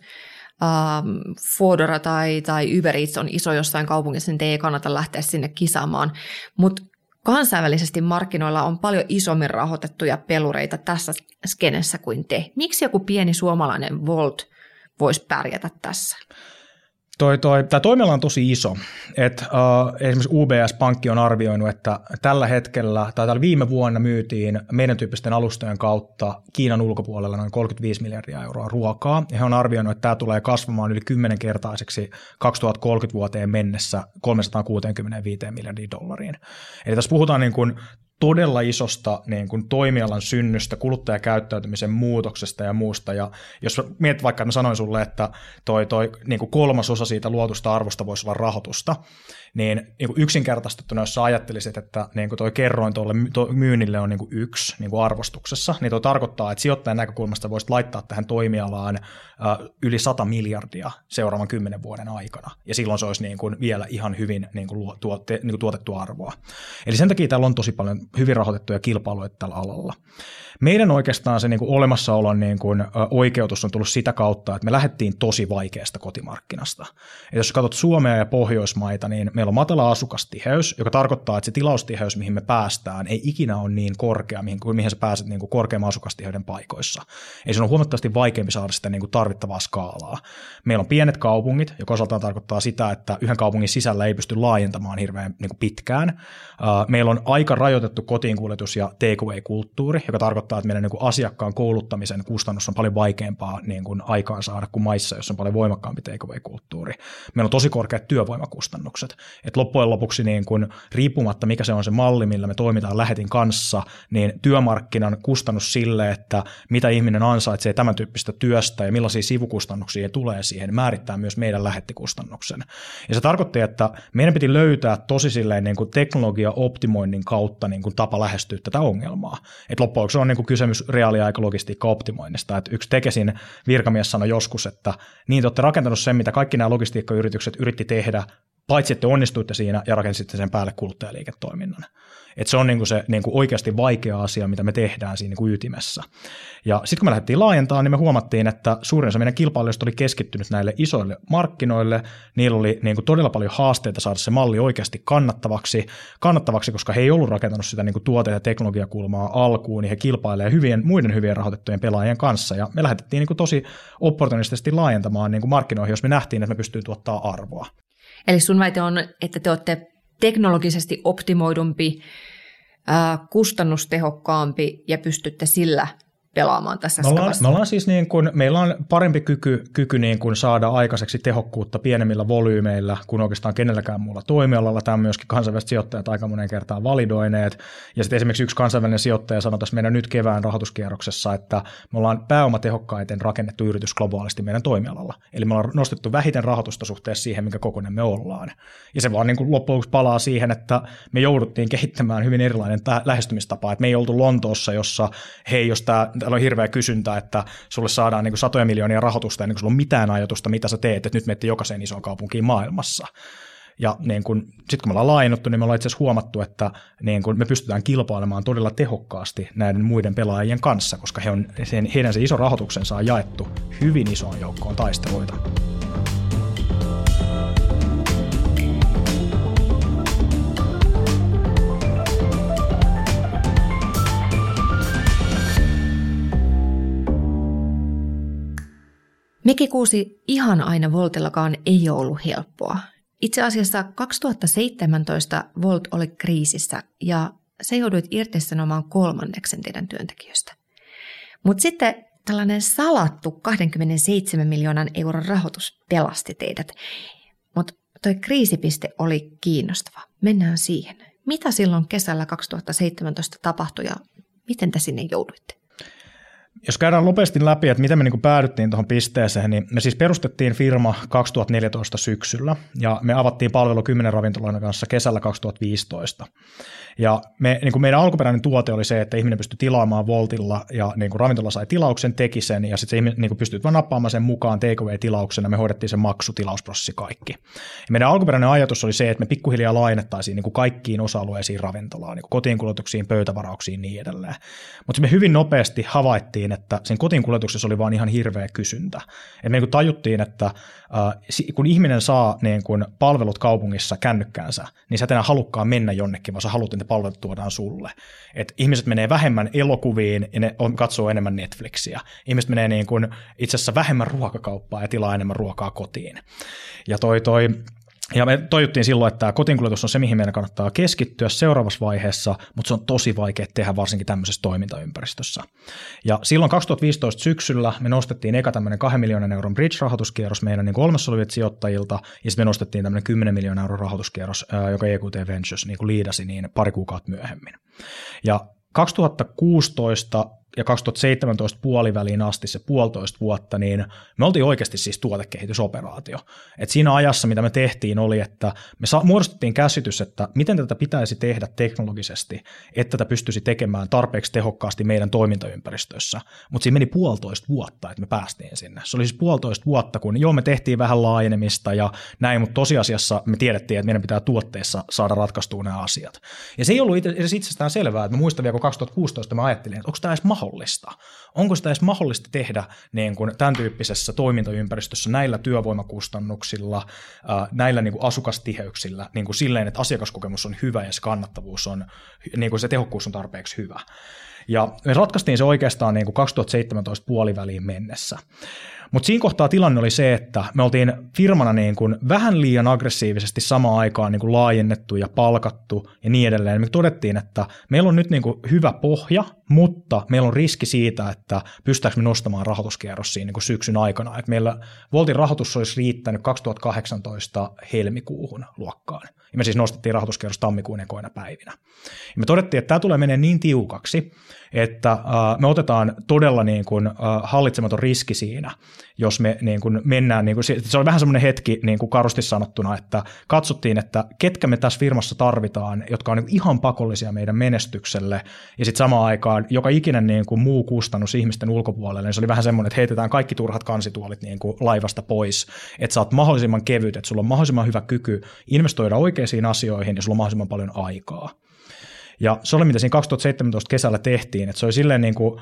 ähm, tai, tai Uber Eats on iso jossain kaupungissa, niin ei kannata lähteä sinne kisaamaan. Mutta kansainvälisesti markkinoilla on paljon isommin rahoitettuja pelureita tässä skenessä kuin te. Miksi joku pieni suomalainen Volt voisi pärjätä tässä? Toi, toi, tämä toimiala on tosi iso. Et, uh, esimerkiksi UBS-pankki on arvioinut, että tällä hetkellä, tai tällä viime vuonna myytiin meidän tyyppisten alustojen kautta Kiinan ulkopuolella noin 35 miljardia euroa ruokaa. Ja he on arvioinut, että tämä tulee kasvamaan yli 10-kertaiseksi 2030 vuoteen mennessä 365 miljardia dollariin. Eli tässä puhutaan niin kuin todella isosta niin kuin toimialan synnystä, kuluttajakäyttäytymisen muutoksesta ja muusta. Ja jos mietit vaikka, mä sanoin sulle, että toi, toi niin kuin kolmas osa siitä luotusta arvosta voisi olla rahoitusta, niin, niin kuin yksinkertaistettuna, jos sä ajattelisit, että niin kuin toi kerroin tuolle myynnille on niin kuin yksi niin kuin arvostuksessa, niin tuo tarkoittaa, että sijoittajan näkökulmasta voisit laittaa tähän toimialaan uh, yli 100 miljardia seuraavan kymmenen vuoden aikana, ja silloin se olisi niin kuin vielä ihan hyvin niin kuin tuotte, niin kuin tuotettu arvoa. Eli sen takia täällä on tosi paljon hyvin rahoitettuja kilpailuja tällä alalla. Meidän oikeastaan se niin kuin olemassaolon niin kuin, oikeutus on tullut sitä kautta, että me lähdettiin tosi vaikeasta kotimarkkinasta. Ja jos katsot Suomea ja Pohjoismaita, niin meillä on matala asukastiheys, joka tarkoittaa, että se tilaustiheys, mihin me päästään, ei ikinä ole niin korkea, mihin, kuin mihin sä pääset niin kuin korkeamman asukastiheyden paikoissa. Eli se on huomattavasti vaikeampi saada sitä niin kuin tarvittavaa skaalaa. Meillä on pienet kaupungit, joka osaltaan tarkoittaa sitä, että yhden kaupungin sisällä ei pysty laajentamaan hirveän niin kuin pitkään. Meillä on aika rajoitettu kotiinkuljetus ja takeaway-kulttuuri, joka tarkoittaa, että meidän niin kuin asiakkaan kouluttamisen kustannus on paljon vaikeampaa niin kuin aikaan saada kuin maissa, jossa on paljon voimakkaampi takeaway-kulttuuri. Meillä on tosi korkeat työvoimakustannukset. Et loppujen lopuksi niin kuin, riippumatta mikä se on se malli, millä me toimitaan lähetin kanssa, niin työmarkkinan kustannus sille, että mitä ihminen ansaitsee tämän tyyppistä työstä ja millaisia sivukustannuksia tulee siihen, määrittää myös meidän lähettikustannuksen. Ja se tarkoitti, että meidän piti löytää tosi silleen niin kuin teknologia-optimoinnin kautta niin kuin tapa lähestyä tätä ongelmaa. Et loppujen on niin kuin kysymys reaaliaikalogistiikka-optimoinnista. Et yksi Tekesin virkamies sanoi joskus, että niin te olette rakentanut sen, mitä kaikki nämä logistiikkayritykset yritti tehdä, paitsi että onnistuitte siinä ja rakensitte sen päälle kuluttajaliiketoiminnan. Et se on niinku se niinku oikeasti vaikea asia, mitä me tehdään siinä niinku ytimessä. Ja sitten kun me lähdettiin laajentamaan, niin me huomattiin, että suurin osa meidän kilpailijoista oli keskittynyt näille isoille markkinoille. Niillä oli niinku todella paljon haasteita saada se malli oikeasti kannattavaksi, kannattavaksi koska he ei ollut rakentanut sitä niinku tuote- ja teknologiakulmaa alkuun, niin he kilpailevat hyvien, muiden hyvien rahoitettujen pelaajien kanssa. Ja me lähdettiin niinku tosi opportunistisesti laajentamaan niinku markkinoihin, jos me nähtiin, että me pystyy tuottaa arvoa. Eli sun väite on, että te olette teknologisesti optimoidumpi, kustannustehokkaampi ja pystytte sillä pelaamaan tässä me ollaan, me ollaan siis niin kuin, meillä on parempi kyky, kyky niin kuin saada aikaiseksi tehokkuutta pienemmillä volyymeillä kuin oikeastaan kenelläkään muulla toimialalla. Tämä on myöskin kansainväliset sijoittajat aika monen kertaan validoineet. Ja sitten esimerkiksi yksi kansainvälinen sijoittaja sanoi tässä meidän nyt kevään rahoituskierroksessa, että me ollaan pääomatehokkaiten rakennettu yritys globaalisti meidän toimialalla. Eli me ollaan nostettu vähiten rahoitusta suhteessa siihen, mikä kokoinen me ollaan. Ja se vaan niin kuin loppujen lopuksi palaa siihen, että me jouduttiin kehittämään hyvin erilainen lähestymistapa. Että me ei oltu Lontoossa, jossa hei, jos tää, täällä on hirveä kysyntä, että sulle saadaan niin kuin satoja miljoonia rahoitusta ennen kuin sulla on mitään ajatusta, mitä sä teet, että nyt menette jokaiseen isoon kaupunkiin maailmassa. Ja niin sitten kun me ollaan laajennuttu, niin me ollaan itse asiassa huomattu, että niin kun me pystytään kilpailemaan todella tehokkaasti näiden muiden pelaajien kanssa, koska he on, sen, heidän se iso rahoituksensa on jaettu hyvin isoon joukkoon taisteluita. Meki kuusi ihan aina Voltillakaan ei ollut helppoa. Itse asiassa 2017 Volt oli kriisissä ja se jouduit irtisanomaan kolmanneksen teidän työntekijöistä. Mutta sitten tällainen salattu 27 miljoonan euron rahoitus pelasti teidät. Mutta toi kriisipiste oli kiinnostava. Mennään siihen. Mitä silloin kesällä 2017 tapahtui ja miten te sinne jouduitte? Jos käydään nopeasti läpi, että miten me niin päädyttiin tuohon pisteeseen, niin me siis perustettiin firma 2014 syksyllä ja me avattiin palvelu 10 ravintoloiden kanssa kesällä 2015. Ja me, niin meidän alkuperäinen tuote oli se, että ihminen pystyi tilaamaan Voltilla ja niin kuin ravintola sai tilauksen, teki sen ja sitten se niin pystyi vain nappaamaan sen mukaan takeaway-tilauksena, me hoidettiin se maksutilausprosessi kaikki. Ja meidän alkuperäinen ajatus oli se, että me pikkuhiljaa laajennettaisiin niin kaikkiin osa-alueisiin ravintolaan, niin kotiinkuljetuksiin, pöytävarauksiin ja niin edelleen. Mutta me hyvin nopeasti havaittiin, että sen kotiinkuljetuksessa oli vaan ihan hirveä kysyntä. Et me niin tajuttiin, että äh, kun ihminen saa niin kuin palvelut kaupungissa kännykkäänsä, niin sä et enää halukkaan mennä jonnekin, vaan sä haluat, että palvelut tuodaan sulle. Et ihmiset menee vähemmän elokuviin ja ne katsoo enemmän Netflixiä. Ihmiset menee niin kuin itse asiassa vähemmän ruokakauppaa ja tilaa enemmän ruokaa kotiin. Ja toi, toi ja me toivottiin silloin, että kotiinkuljetus on se, mihin meidän kannattaa keskittyä seuraavassa vaiheessa, mutta se on tosi vaikea tehdä varsinkin tämmöisessä toimintaympäristössä. Ja silloin 2015 syksyllä me nostettiin eka tämmöinen 2 miljoonan euron bridge-rahoituskierros meidän niin olemassa oleville sijoittajilta, ja sitten me nostettiin tämmöinen 10 miljoonaa euron rahoituskierros, joka EQT Ventures niin liidasi niin pari kuukautta myöhemmin. Ja 2016 ja 2017 puoliväliin asti se puolitoista vuotta, niin me oltiin oikeasti siis tuotekehitysoperaatio. Et siinä ajassa, mitä me tehtiin, oli, että me sa- muodostettiin käsitys, että miten tätä pitäisi tehdä teknologisesti, että tätä pystyisi tekemään tarpeeksi tehokkaasti meidän toimintaympäristössä. Mutta siinä meni puolitoista vuotta, että me päästiin sinne. Se oli siis puolitoista vuotta, kun joo, me tehtiin vähän laajenemista ja näin, mutta tosiasiassa me tiedettiin, että meidän pitää tuotteessa saada ratkaistua nämä asiat. Ja se ei ollut edes itsestään selvää, että mä muistan vielä, kun 2016 mä ajattelin, että onko tämä edes mahdollista? Onko sitä edes mahdollista tehdä niin kuin tämän tyyppisessä toimintaympäristössä näillä työvoimakustannuksilla, näillä niin kuin asukastiheyksillä, niin kuin silleen, että asiakaskokemus on hyvä ja se kannattavuus on, niin kuin se tehokkuus on tarpeeksi hyvä. Ja me ratkaistiin se oikeastaan niin kuin 2017 puoliväliin mennessä. Mutta siinä kohtaa tilanne oli se, että me oltiin firmana niin kuin vähän liian aggressiivisesti samaan aikaan niin kuin laajennettu ja palkattu ja niin edelleen. Me todettiin, että meillä on nyt niin kuin hyvä pohja, mutta meillä on riski siitä, että pystytäänkö me nostamaan rahoituskierros siinä niin kuin syksyn aikana. Et meillä Voltin rahoitus olisi riittänyt 2018 helmikuuhun luokkaan. Ja me siis nostettiin rahoituskierros tammikuun ekoina päivinä. Ja me todettiin, että tämä tulee menee niin tiukaksi, että äh, me otetaan todella niin kuin, äh, hallitsematon riski siinä, jos me niin kuin mennään, niin kuin, se oli vähän semmoinen hetki niin kuin karusti sanottuna, että katsottiin, että ketkä me tässä firmassa tarvitaan, jotka on niin ihan pakollisia meidän menestykselle, ja sitten samaan aikaan joka ikinen niin kuin muu kustannus ihmisten ulkopuolelle, niin se oli vähän semmoinen, että heitetään kaikki turhat kansituolit niin kuin laivasta pois, että sä oot mahdollisimman kevyt, että sulla on mahdollisimman hyvä kyky investoida oikeisiin asioihin ja sulla on mahdollisimman paljon aikaa. Ja se oli, mitä siinä 2017 kesällä tehtiin, että se oli silleen niin kuin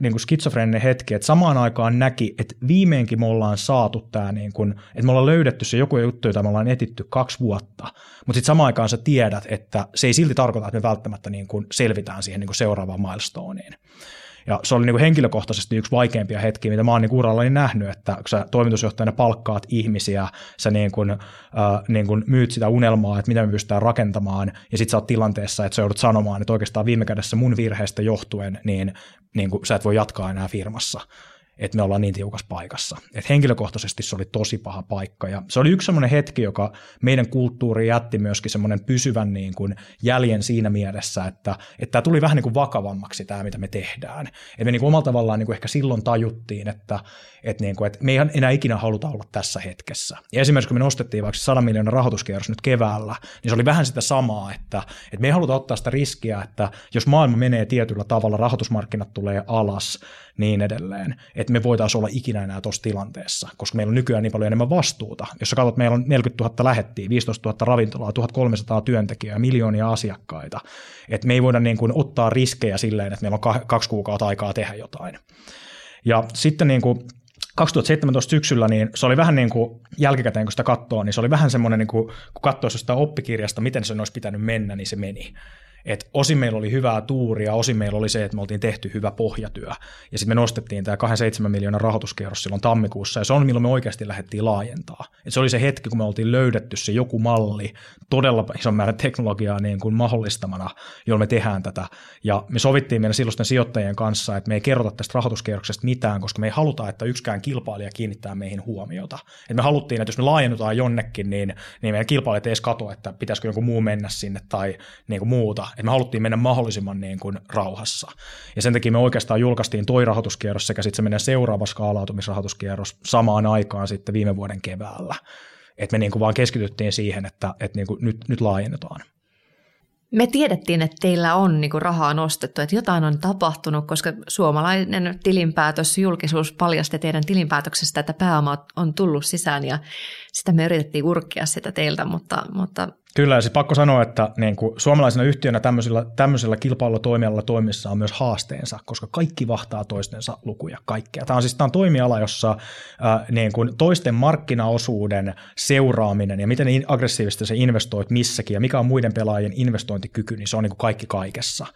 niin kuin skitsofreeninen hetki, että samaan aikaan näki, että viimeinkin me ollaan saatu tämä, niin kuin, että me ollaan löydetty se joku juttu, jota me ollaan etitty kaksi vuotta, mutta sitten samaan aikaan sä tiedät, että se ei silti tarkoita, että me välttämättä niin kuin selvitään siihen niin kuin seuraavaan milestoneen. Ja se oli niin kuin henkilökohtaisesti yksi vaikeimpia hetkiä, mitä mä oon niin urallani nähnyt, että kun sä toimitusjohtajana palkkaat ihmisiä, sä niin kuin, äh, niin kuin myyt sitä unelmaa, että mitä me pystytään rakentamaan, ja sitten sä oot tilanteessa, että sä joudut sanomaan, että oikeastaan viime kädessä mun virheestä johtuen, niin niin kuin, sä et voi jatkaa enää firmassa että me ollaan niin tiukassa paikassa. Et henkilökohtaisesti se oli tosi paha paikka ja se oli yksi semmoinen hetki, joka meidän kulttuuri jätti myöskin semmoinen pysyvän niin kuin jäljen siinä mielessä, että, tämä tuli vähän niin kuin vakavammaksi tämä, mitä me tehdään. Et me niin kuin omalla tavallaan niin kuin ehkä silloin tajuttiin, että, että, niin kuin, että me ei enää ikinä haluta olla tässä hetkessä. Ja esimerkiksi kun me nostettiin vaikka 100 miljoonan rahoituskierros nyt keväällä, niin se oli vähän sitä samaa, että, että me ei haluta ottaa sitä riskiä, että jos maailma menee tietyllä tavalla, rahoitusmarkkinat tulee alas, niin edelleen, että me voitaisiin olla ikinä enää tuossa tilanteessa, koska meillä on nykyään niin paljon enemmän vastuuta. Jos sä katsot, meillä on 40 000 lähettiä, 15 000 ravintolaa, 1300 työntekijää, miljoonia asiakkaita, että me ei voida niin kuin ottaa riskejä silleen, että meillä on kaksi kuukautta aikaa tehdä jotain. Ja sitten niin kuin 2017 syksyllä, niin se oli vähän niin kuin jälkikäteen, kun sitä katsoo, niin se oli vähän semmoinen, niin kuin, kun katsoisi sitä oppikirjasta, miten se olisi pitänyt mennä, niin se meni. Et osin meillä oli hyvää tuuria, osin meillä oli se, että me oltiin tehty hyvä pohjatyö. Ja sitten me nostettiin tämä 27 miljoonan rahoituskierros silloin tammikuussa, ja se on milloin me oikeasti lähdettiin laajentaa. Et se oli se hetki, kun me oltiin löydetty se joku malli todella ison määrän teknologiaa niin kuin mahdollistamana, jolla me tehdään tätä. Ja me sovittiin meidän silloisten sijoittajien kanssa, että me ei kerrota tästä rahoituskierroksesta mitään, koska me ei haluta, että yksikään kilpailija kiinnittää meihin huomiota. Et me haluttiin, että jos me laajennutaan jonnekin, niin, niin meidän kilpailijat ei edes katso, että pitäisikö joku muu mennä sinne tai niin kuin muuta että me haluttiin mennä mahdollisimman niin kuin rauhassa. Ja sen takia me oikeastaan julkaistiin toi rahoituskierros sekä sitten se meidän seuraava skaalautumisrahoituskierros samaan aikaan sitten viime vuoden keväällä. Että me niin kuin vaan keskityttiin siihen, että, että niin kuin nyt, nyt laajennetaan. Me tiedettiin, että teillä on niin kuin rahaa nostettu, että jotain on tapahtunut, koska suomalainen tilinpäätös, julkisuus paljasti teidän tilinpäätöksestä, että pääoma on tullut sisään ja sitä me yritettiin urkkia sitä teiltä, mutta, mutta Kyllä, ja siis pakko sanoa, että niin kuin suomalaisena yhtiönä tämmöisellä, tämmöisellä kilpailulla toimialalla toimissa on myös haasteensa, koska kaikki vahtaa toistensa lukuja, kaikkea. Tämä on siis tämä on toimiala, jossa äh, niin kuin toisten markkinaosuuden seuraaminen ja miten aggressiivisesti se investoit missäkin ja mikä on muiden pelaajien investointikyky, niin se on niin kuin kaikki kaikessa.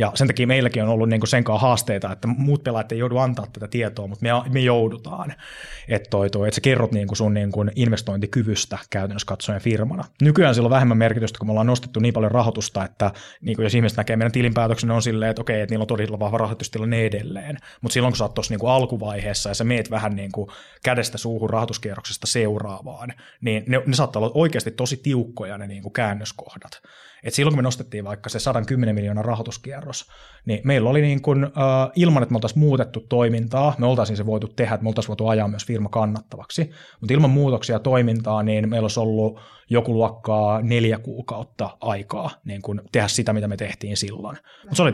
Ja sen takia meilläkin on ollut niin kuin sen kanssa haasteita, että muut pelaajat ei joudu antaa tätä tietoa, mutta me, me joudutaan. Että, toi, toi, että sä kerrot niin kuin sun niin kuin investointikyvystä käytännössä katsoen firmana. Nykyään sillä on vähemmän merkitystä, kun me ollaan nostettu niin paljon rahoitusta, että niin kuin jos ihmiset näkee meidän tilinpäätöksen, ne on silleen, että okei, että niillä on todella vahva rahoitustilanne edelleen. Mutta silloin kun sä oot tuossa niin alkuvaiheessa ja sä meet vähän niin kuin kädestä suuhun rahoituskierroksesta seuraavaan, niin ne, ne saattaa olla oikeasti tosi tiukkoja ne niin kuin käännöskohdat. Et silloin kun me nostettiin vaikka se 110 miljoonan rahoituskierros, niin meillä oli niin kuin, äh, ilman, että me oltaisiin muutettu toimintaa, me oltaisiin se voitu tehdä, että me oltaisiin voitu ajaa myös firma kannattavaksi, mutta ilman muutoksia toimintaa, niin meillä olisi ollut joku luokkaa neljä kuukautta aikaa niin kuin tehdä sitä, mitä me tehtiin silloin. Mut se oli,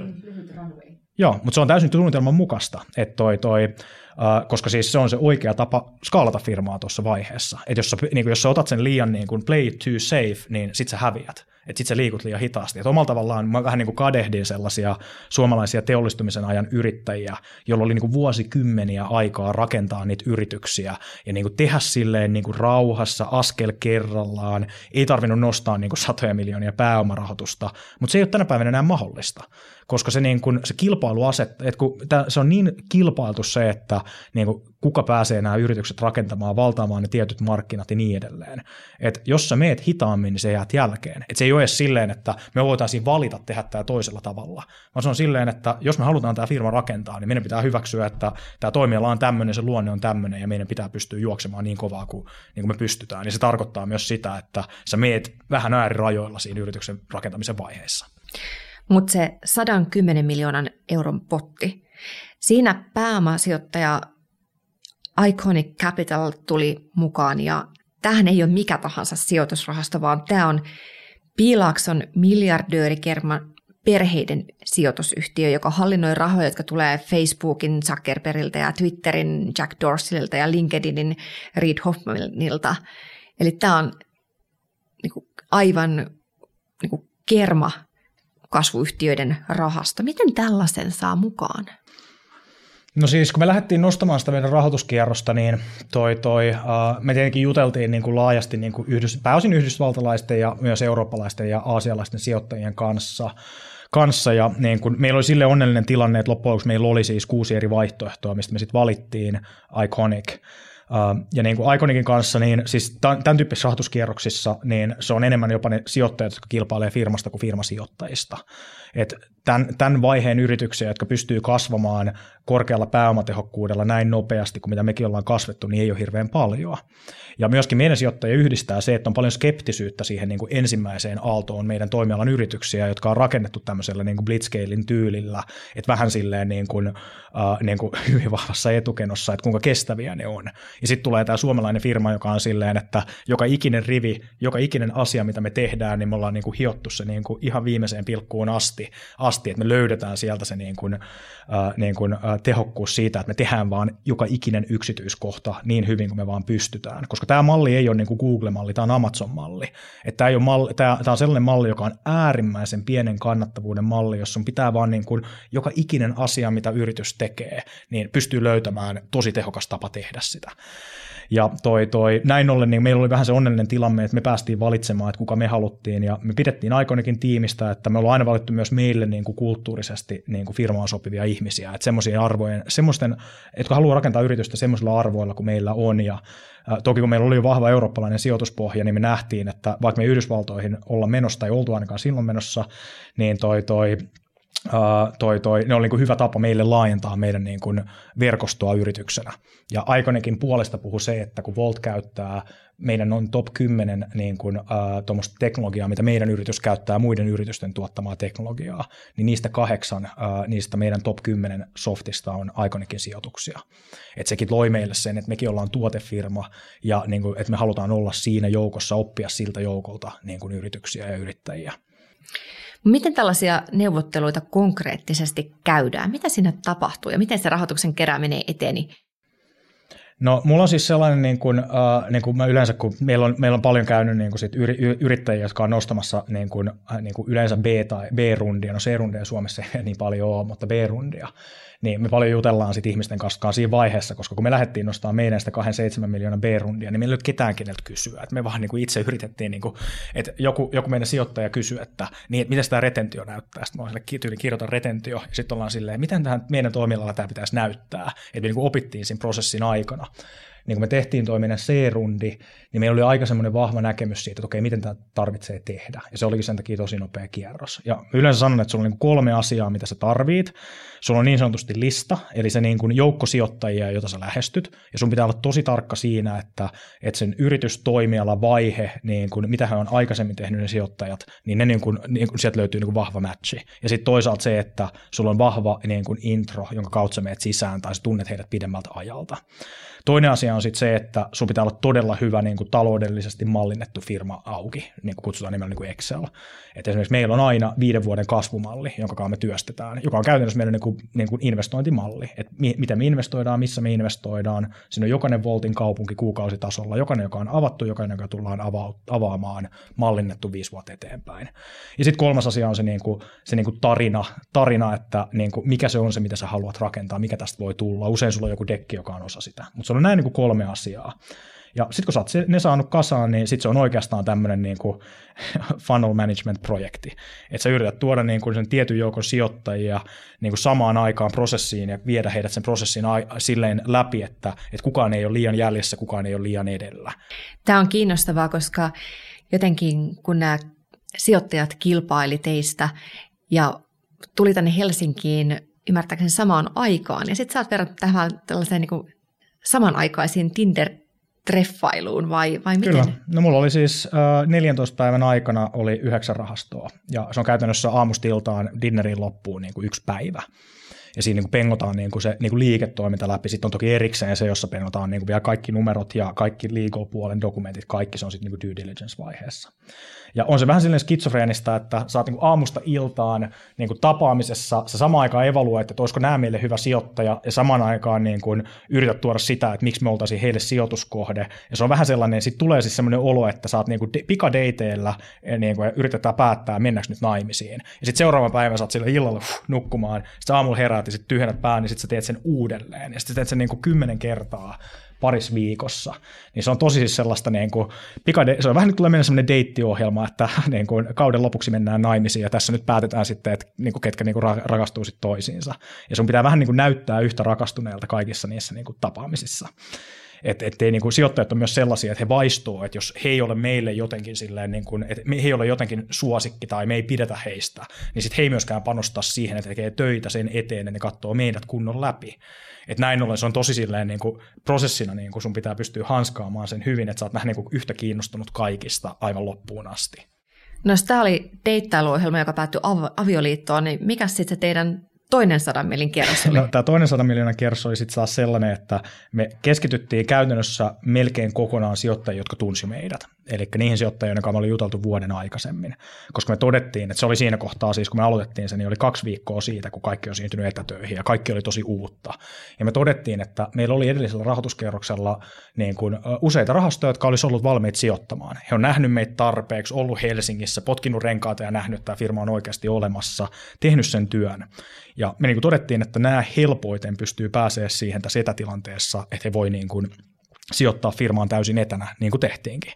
joo, mutta se on täysin suunnitelman mukaista, että toi, toi Uh, koska siis se on se oikea tapa skaalata firmaa tuossa vaiheessa. Että jos, niin jos sä otat sen liian niin kuin play it too safe, niin sit sä häviät että sit sä liikut liian hitaasti. Et omalla tavallaan mä vähän niin kuin kadehdin sellaisia suomalaisia teollistumisen ajan yrittäjiä, joilla oli niin kuin vuosikymmeniä aikaa rakentaa niitä yrityksiä ja niin kuin tehdä silleen niin kuin rauhassa askel kerrallaan. Ei tarvinnut nostaa niin kuin satoja miljoonia pääomarahoitusta, mutta se ei ole tänä päivänä enää mahdollista koska se, niin kun, se kilpailuaset, että kun tää, se on niin kilpailtu se, että niin kun, kuka pääsee nämä yritykset rakentamaan, valtaamaan ne tietyt markkinat ja niin edelleen. Et jos sä meet hitaammin, niin se jäät jälkeen. Et se ei ole edes silleen, että me voitaisiin valita tehdä tämä toisella tavalla, vaan se on silleen, että jos me halutaan tämä firma rakentaa, niin meidän pitää hyväksyä, että tämä toimiala on tämmöinen, se luonne on tämmöinen ja meidän pitää pystyä juoksemaan niin kovaa kuin, niin kuin me pystytään. Ja se tarkoittaa myös sitä, että sä meet vähän äärirajoilla siinä yrityksen rakentamisen vaiheessa. Mutta se 110 miljoonan euron potti, siinä pääomasijoittaja Iconic Capital tuli mukaan ja tähän ei ole mikä tahansa sijoitusrahasto, vaan tämä on Piilakson miljardöörikerman perheiden sijoitusyhtiö, joka hallinnoi rahoja, jotka tulee Facebookin Zuckerbergilta ja Twitterin Jack Dorseylta ja LinkedInin Reid Hoffmanilta. Eli tämä on niin kuin, aivan niin kuin kerma kasvuyhtiöiden rahasta. Miten tällaisen saa mukaan? No siis kun me lähdettiin nostamaan sitä meidän rahoituskierrosta, niin toi, toi, uh, me tietenkin juteltiin niin kuin laajasti niin kuin yhdys, pääosin yhdysvaltalaisten ja myös eurooppalaisten ja aasialaisten sijoittajien kanssa. kanssa ja niin kuin, meillä oli sille onnellinen tilanne, että loppujen meillä oli siis kuusi eri vaihtoehtoa, mistä me sitten valittiin Iconic. Ja niin kuin Iconikin kanssa, niin siis tämän tyyppisissä rahoituskierroksissa, niin se on enemmän jopa ne sijoittajat, jotka kilpailee firmasta kuin firmasijoittajista. Et tämän, tämän vaiheen yrityksiä, jotka pystyy kasvamaan korkealla pääomatehokkuudella näin nopeasti kuin mitä mekin ollaan kasvettu, niin ei ole hirveän paljon. Ja myöskin meidän sijoittajia yhdistää se, että on paljon skeptisyyttä siihen niin kuin ensimmäiseen aaltoon meidän toimialan yrityksiä, jotka on rakennettu tämmöisellä niin kuin blitzscalein tyylillä, että vähän silleen niin kuin, äh, niin kuin hyvin vahvassa etukenossa, että kuinka kestäviä ne on. Ja sitten tulee tämä suomalainen firma, joka on silleen, että joka ikinen rivi, joka ikinen asia, mitä me tehdään, niin me ollaan niin kuin hiottu se niin kuin ihan viimeiseen pilkkuun asti, asti, että me löydetään sieltä se niin kuin, äh, niin kuin, äh, tehokkuus siitä, että me tehdään vaan joka ikinen yksityiskohta niin hyvin kuin me vaan pystytään. Koska tämä malli ei ole niin kuin Google-malli, tämä on Amazon-malli. Että tämä, ei ole malli, tämä, tämä on sellainen malli, joka on äärimmäisen pienen kannattavuuden malli, jossa pitää vaan niin kuin joka ikinen asia, mitä yritys tekee, niin pystyy löytämään tosi tehokas tapa tehdä sitä. Ja toi, toi, näin ollen niin meillä oli vähän se onnellinen tilanne, että me päästiin valitsemaan, että kuka me haluttiin, ja me pidettiin aikoinakin tiimistä, että me ollaan aina valittu myös meille niin kuin kulttuurisesti niin kuin firmaan sopivia ihmisiä, että semmoisia arvojen, semmoisten, jotka haluaa rakentaa yritystä semmoisilla arvoilla kuin meillä on, ja Toki kun meillä oli vahva eurooppalainen sijoituspohja, niin me nähtiin, että vaikka me Yhdysvaltoihin olla menossa tai oltu ainakaan silloin menossa, niin toi, toi Uh, toi, toi, ne oli niin hyvä tapa meille laajentaa meidän niin kuin verkostoa yrityksenä. Ja Aikonekin puolesta puhuu se, että kun Volt käyttää meidän on top 10 niin kuin, uh, teknologiaa, mitä meidän yritys käyttää muiden yritysten tuottamaa teknologiaa, niin niistä kahdeksan uh, niistä meidän top 10 softista on Iconikin sijoituksia. Et sekin loi meille sen, että mekin ollaan tuotefirma ja niin kuin, että me halutaan olla siinä joukossa, oppia siltä joukolta niin kuin yrityksiä ja yrittäjiä. Miten tällaisia neuvotteluita konkreettisesti käydään? Mitä siinä tapahtuu ja miten se rahoituksen kerääminen eteni? No mulla on siis sellainen, niin kuin, äh, niin kuin mä yleensä, kun meillä on, meillä on paljon käynyt niin kuin sit yri, yrittäjiä, jotka on nostamassa niin kuin, äh, niin kuin yleensä B- tai B-rundia, no C-rundia Suomessa ei niin paljon ole, mutta B-rundia, niin me paljon jutellaan sit ihmisten kanssa siinä vaiheessa, koska kun me lähdettiin nostaa meidän sitä 27 miljoonaa B-rundia, niin meillä ei ketään keneltä kysyä. Et me vaan niin kuin itse yritettiin, niin kuin, että joku, joku meidän sijoittaja kysyi, että, niin, että miten tämä retentio näyttää. Sitten mä tyyli kirjoitan retentio, ja sitten ollaan silleen, miten tähän meidän toimialalla tämä pitäisi näyttää. Että me niin kuin opittiin siinä prosessin aikana niin kun me tehtiin meidän C-rundi, niin meillä oli aika semmoinen vahva näkemys siitä, että okei, miten tämä tarvitsee tehdä. Ja se olikin sen takia tosi nopea kierros. Ja yleensä sanon, että sulla on niin kolme asiaa, mitä sä tarvit. Sulla on niin sanotusti lista, eli se niin kuin joukko sijoittajia, jota sä lähestyt, ja sun pitää olla tosi tarkka siinä, että, että sen yritystoimiala vaihe, niin kuin, mitä hän on aikaisemmin tehnyt ne sijoittajat, niin, ne niin kuin, niin kuin sieltä löytyy niin kuin vahva matchi. Ja sitten toisaalta se, että sulla on vahva niin kuin intro, jonka kautta sä menet sisään, tai sä tunnet heidät pidemmältä ajalta. Toinen asia on sitten se, että sun pitää olla todella hyvä niin kuin taloudellisesti mallinnettu firma auki, niin kuin kutsutaan nimellä niin kuin Excel. Et esimerkiksi meillä on aina viiden vuoden kasvumalli, jonka me työstetään, joka on käytännössä meidän niin kuin, niin kuin investointimalli, että mi- miten me investoidaan, missä me investoidaan. Siinä on jokainen voltin kaupunki kuukausitasolla, jokainen, joka on avattu, jokainen, joka tullaan ava- avaamaan, mallinnettu viisi vuotta eteenpäin. Ja sitten kolmas asia on se, niin kuin, se niin kuin tarina, tarina, että niin kuin, mikä se on se, mitä sä haluat rakentaa, mikä tästä voi tulla. Usein sulla on joku dekki, joka on osa sitä. Mutta on näin niin kuin kolme asiaa. Ja sitten kun sä oot ne saanut kasaan, niin sitten se on oikeastaan tämmöinen niin kuin funnel management-projekti. Että sä yrität tuoda niin kuin sen tietyn joukon sijoittajia niin kuin samaan aikaan prosessiin ja viedä heidät sen prosessin silleen läpi, että, että kukaan ei ole liian jäljessä, kukaan ei ole liian edellä. Tämä on kiinnostavaa, koska jotenkin kun nämä sijoittajat kilpaili teistä ja tuli tänne Helsinkiin ymmärtääkseni samaan aikaan, ja sitten sä oot verrannut tähän tällaiseen niin samanaikaisiin Tinder-treffailuun vai, vai miten? Kyllä. No mulla oli siis äh, 14 päivän aikana oli yhdeksän rahastoa ja se on käytännössä aamustiltaan dinnerin loppuun niin kuin yksi päivä ja siinä niin kuin pengotaan niin kuin se niin kuin liiketoiminta läpi. Sitten on toki erikseen se, jossa pengotaan niin kuin vielä kaikki numerot ja kaikki legal-puolen dokumentit, kaikki se on sitten niin kuin due diligence-vaiheessa. Ja on se vähän silleen skitsofreenista, että sä oot niin kuin aamusta iltaan niin kuin tapaamisessa, sä samaan aikaan evaluoit, että olisiko nämä meille hyvä sijoittaja, ja samaan aikaan niin kuin yrität tuoda sitä, että miksi me oltaisiin heille sijoituskohde. Ja se on vähän sellainen, sitten tulee siis sellainen olo, että sä oot niin kuin pikadeiteillä niin kuin, ja yritetään päättää, mennäänkö nyt naimisiin. Ja sitten seuraavan päivän sä oot sillä illalla nukkumaan, sitten aamulla heräät ja sitten tyhjennät pään, niin sitten sä teet sen uudelleen. Ja sitten teet sen niin kuin kymmenen kertaa paris viikossa. Niin se on tosi siis sellaista, niin kuin, pikade- se on vähän nyt tulee mennä sellainen deittiohjelma, että niin kuin, kauden lopuksi mennään naimisiin ja tässä nyt päätetään sitten, että niin kuin, ketkä niin kuin, rakastuu sitten toisiinsa. Ja sun pitää vähän niin kuin, näyttää yhtä rakastuneelta kaikissa niissä niin kuin, tapaamisissa. Et, niin kuin, sijoittajat on myös sellaisia, että he vaistuu, että jos he ei ole meille jotenkin silleen, niin kuin, että he ei ole jotenkin suosikki tai me ei pidetä heistä, niin sitten he ei myöskään panostaa siihen, että tekee töitä sen eteen, että ne katsoo meidät kunnon läpi. Että näin ollen se on tosi silleen niin kuin prosessina, niin kuin sun pitää pystyä hanskaamaan sen hyvin, että sä oot vähän niin kuin yhtä kiinnostunut kaikista aivan loppuun asti. No jos tämä oli deittailuohjelma, joka päättyi av- avioliittoon, niin mikä sitten se teidän toinen sadan millin kierros oli? No, tämä toinen sadan miljoonan kierros oli sitten taas sellainen, että me keskityttiin käytännössä melkein kokonaan sijoittajia, jotka tunsi meidät. Eli niihin sijoittajiin, jotka me oli juteltu vuoden aikaisemmin. Koska me todettiin, että se oli siinä kohtaa siis, kun me aloitettiin se, niin oli kaksi viikkoa siitä, kun kaikki on siirtynyt etätöihin ja kaikki oli tosi uutta. Ja me todettiin, että meillä oli edellisellä rahoituskierroksella niin kuin, useita rahastoja, jotka olisi ollut valmiit sijoittamaan. He on nähnyt meitä tarpeeksi, ollut Helsingissä, potkinut renkaata ja nähnyt, että tämä firma on oikeasti olemassa, tehnyt sen työn. Ja me niin kuin todettiin, että nämä helpoiten pystyy pääsee siihen tässä etätilanteessa, että he voi niin kuin sijoittaa firmaan täysin etänä, niin kuin tehtiinkin.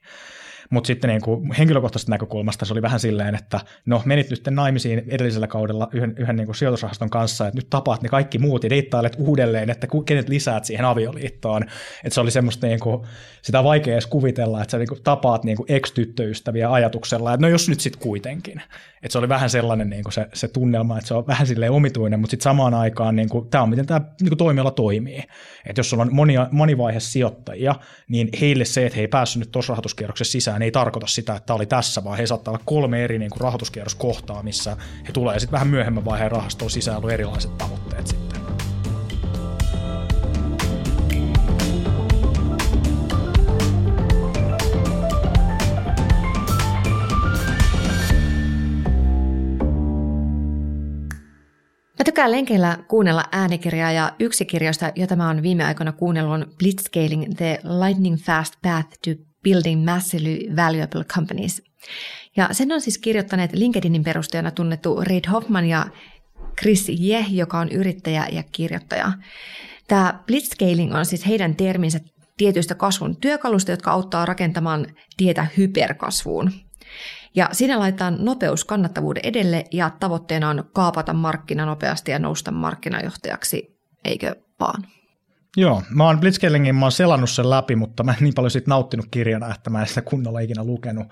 Mutta sitten niin kuin henkilökohtaisesta näkökulmasta se oli vähän silleen, että no menit nyt naimisiin edellisellä kaudella yhden, yhden niin kuin sijoitusrahaston kanssa, että nyt tapaat ne kaikki muut ja deittailet uudelleen, että kenet lisäät siihen avioliittoon. Että se oli semmoista niin kuin, sitä vaikea edes kuvitella, että sä niin kuin tapaat niin kuin ex-tyttöystäviä ajatuksella, että no jos nyt sitten kuitenkin. Että se oli vähän sellainen niin kuin se, se tunnelma, että se on vähän silleen omituinen, mutta sitten samaan aikaan niin kuin, tämä on miten tämä niin kuin toimiala toimii. Että jos sulla on monia, monivaihe sijoittajia, niin heille se, että he ei päässyt nyt tuossa rahoituskierroksessa sisään, ei tarkoita sitä, että oli tässä, vaan he saattaa olla kolme eri niin kuin rahoituskierroskohtaa, missä he tulee sitten vähän myöhemmän vaiheen rahastoon sisään erilaiset tavoitteet sitten. Mä tykkään lenkeillä kuunnella äänikirjaa ja yksi kirjoista, jota mä oon viime aikoina kuunnellut, on Blitzscaling the Lightning Fast Path to Building Massively Valuable Companies. Ja sen on siis kirjoittaneet LinkedInin perustajana tunnettu Reid Hoffman ja Chris Ye, joka on yrittäjä ja kirjoittaja. Tämä blitzscaling on siis heidän terminsä tietyistä kasvun työkalusta, jotka auttaa rakentamaan tietä hyperkasvuun. Ja siinä laitetaan nopeus kannattavuuden edelle ja tavoitteena on kaapata markkina nopeasti ja nousta markkinajohtajaksi, eikö vaan? Joo, mä oon Blitzkellingin, mä oon selannut sen läpi, mutta mä en niin paljon siitä nauttinut kirjana, että mä en sitä kunnolla ikinä lukenut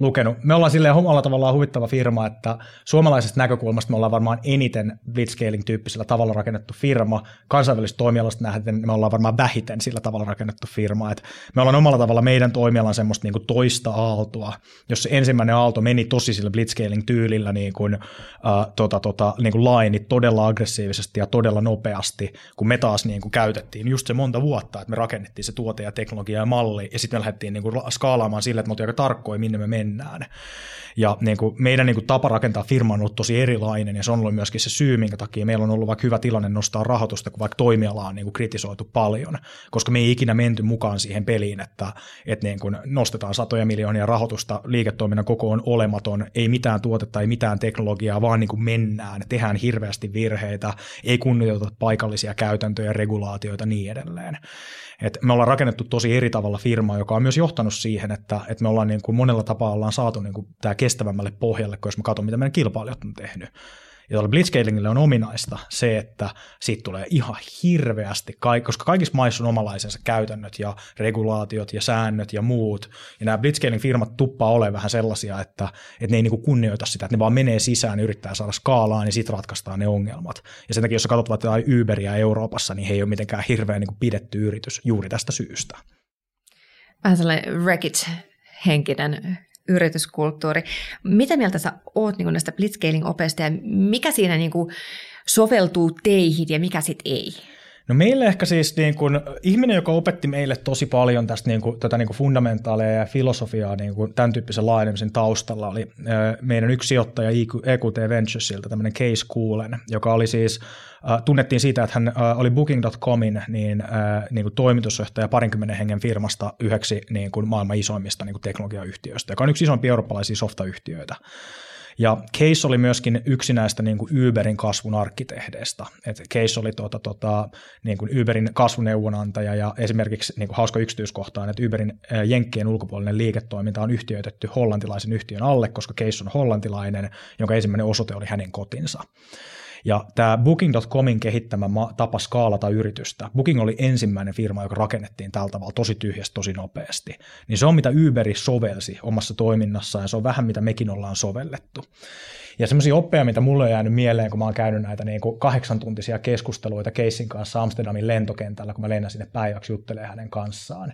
lukenut. Me ollaan silleen omalla tavallaan huvittava firma, että suomalaisesta näkökulmasta me ollaan varmaan eniten blitzscaling-tyyppisellä tavalla rakennettu firma. Kansainvälistä toimialasta nähden me ollaan varmaan vähiten sillä tavalla rakennettu firma. Et me ollaan omalla tavalla meidän toimialan semmoista niin kuin toista aaltoa, jos se ensimmäinen aalto meni tosi sillä blitzscaling-tyylillä niin kuin, äh, tota, tota, niin kuin lainit todella aggressiivisesti ja todella nopeasti, kun me taas niin kuin käytettiin just se monta vuotta, että me rakennettiin se tuote ja teknologia ja malli, ja sitten me lähdettiin niin kuin skaalaamaan sille, että me oltiin aika tarkkoja, minne me mennään. Ja niin kuin meidän niin kuin tapa rakentaa firma on ollut tosi erilainen ja se on ollut myöskin se syy, minkä takia meillä on ollut vaikka hyvä tilanne nostaa rahoitusta, kun vaikka toimiala on niin kuin kritisoitu paljon, koska me ei ikinä menty mukaan siihen peliin, että, että niin kuin nostetaan satoja miljoonia rahoitusta, liiketoiminnan koko on olematon, ei mitään tuotetta, ei mitään teknologiaa, vaan niin kuin mennään, tehdään hirveästi virheitä, ei kunnioiteta paikallisia käytäntöjä, regulaatioita niin edelleen. Et me ollaan rakennettu tosi eri tavalla firmaa, joka on myös johtanut siihen, että, että me ollaan niin kuin monella tapaa ollaan saatu niin kuin tämä kestävämmälle pohjalle, kun jos mä katson, mitä meidän kilpailijat on tehnyt. Ja blitzscalingille on ominaista se, että siitä tulee ihan hirveästi, koska kaikissa maissa on omalaisensa käytännöt ja regulaatiot ja säännöt ja muut. Ja nämä blitzscaling-firmat tuppaa olemaan vähän sellaisia, että, että ne ei niin kunnioita sitä, että ne vaan menee sisään ja yrittää saada skaalaa, niin sitten ratkaistaan ne ongelmat. Ja sen takia, jos sä katsot vaikka Uberia Euroopassa, niin he ei ole mitenkään hirveän niin pidetty yritys juuri tästä syystä. Vähän sellainen wreckage-henkinen yrityskulttuuri. Mitä mieltä sä oot niin näistä blitzscaling-opeista ja mikä siinä niin soveltuu teihin ja mikä sitten ei? No meille ehkä siis niin kuin, ihminen, joka opetti meille tosi paljon tästä niin kuin, tätä niin kuin fundamentaaleja ja filosofiaa niin kuin tämän tyyppisen laajenemisen taustalla, oli meidän yksi sijoittaja EQT Venturesilta, tämmöinen Case Coolen, joka oli siis, tunnettiin siitä, että hän oli Booking.comin niin, niin kuin toimitusjohtaja parinkymmenen hengen firmasta yhdeksi niin kuin maailman isoimmista niin kuin teknologiayhtiöistä, joka on yksi isoimpia eurooppalaisia softayhtiöitä. Ja Case oli myöskin yksi näistä niin kuin Uberin kasvun arkkitehdeistä. Et Case oli tuota, tuota, niin kuin Uberin kasvuneuvonantaja ja esimerkiksi niin kuin hauska yksityiskohta on, että Uberin Jenkkien ulkopuolinen liiketoiminta on yhtiöitetty hollantilaisen yhtiön alle, koska Case on hollantilainen, jonka ensimmäinen osoite oli hänen kotinsa. Ja tämä Booking.comin kehittämä tapa skaalata yritystä, Booking oli ensimmäinen firma, joka rakennettiin tällä tavalla tosi tyhjästä tosi nopeasti, niin se on mitä Uberi sovelsi omassa toiminnassaan ja se on vähän mitä mekin ollaan sovellettu. Ja semmoisia oppeja, mitä mulle on jäänyt mieleen, kun mä oon käynyt näitä niin kuin kahdeksan tuntisia keskusteluita Keissin kanssa Amsterdamin lentokentällä, kun mä lennän sinne päiväksi juttelemaan hänen kanssaan,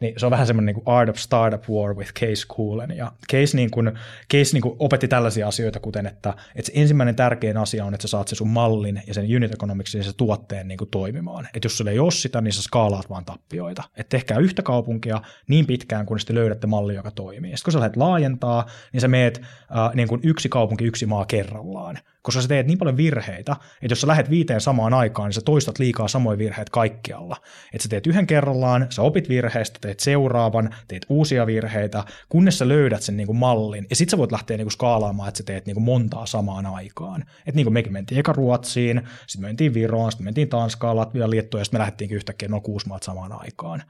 niin se on vähän semmoinen niin Art of Startup War with Case Coolen. Ja Case, niin kuin, Case niin kuin opetti tällaisia asioita, kuten että, että se ensimmäinen tärkein asia on, että sä saat se sun mallin ja sen unit economicsin ja se tuotteen niin kuin toimimaan. Että jos sulla ei ole sitä, niin sä skaalaat vaan tappioita. Että tehkää yhtä kaupunkia niin pitkään, kun sitten löydätte malli, joka toimii. Sitten kun sä lähdet laajentaa, niin sä meet äh, niin kuin yksi kaupunki, yksi maa kerrallaan koska sä teet niin paljon virheitä, että jos sä lähdet viiteen samaan aikaan, niin sä toistat liikaa samoja virheitä kaikkialla. Että sä teet yhden kerrallaan, sä opit virheistä, teet seuraavan, teet uusia virheitä, kunnes sä löydät sen niin kuin mallin, ja sit sä voit lähteä niin kuin skaalaamaan, että sä teet niin kuin montaa samaan aikaan. Että niin kuin mekin mentiin eka Ruotsiin, sitten me mentiin Viroon, sitten mentiin Tanskaan, Latviaan, Liettuaan, ja sitten me lähdettiinkin yhtäkkiä noin kuusi maat samaan aikaan.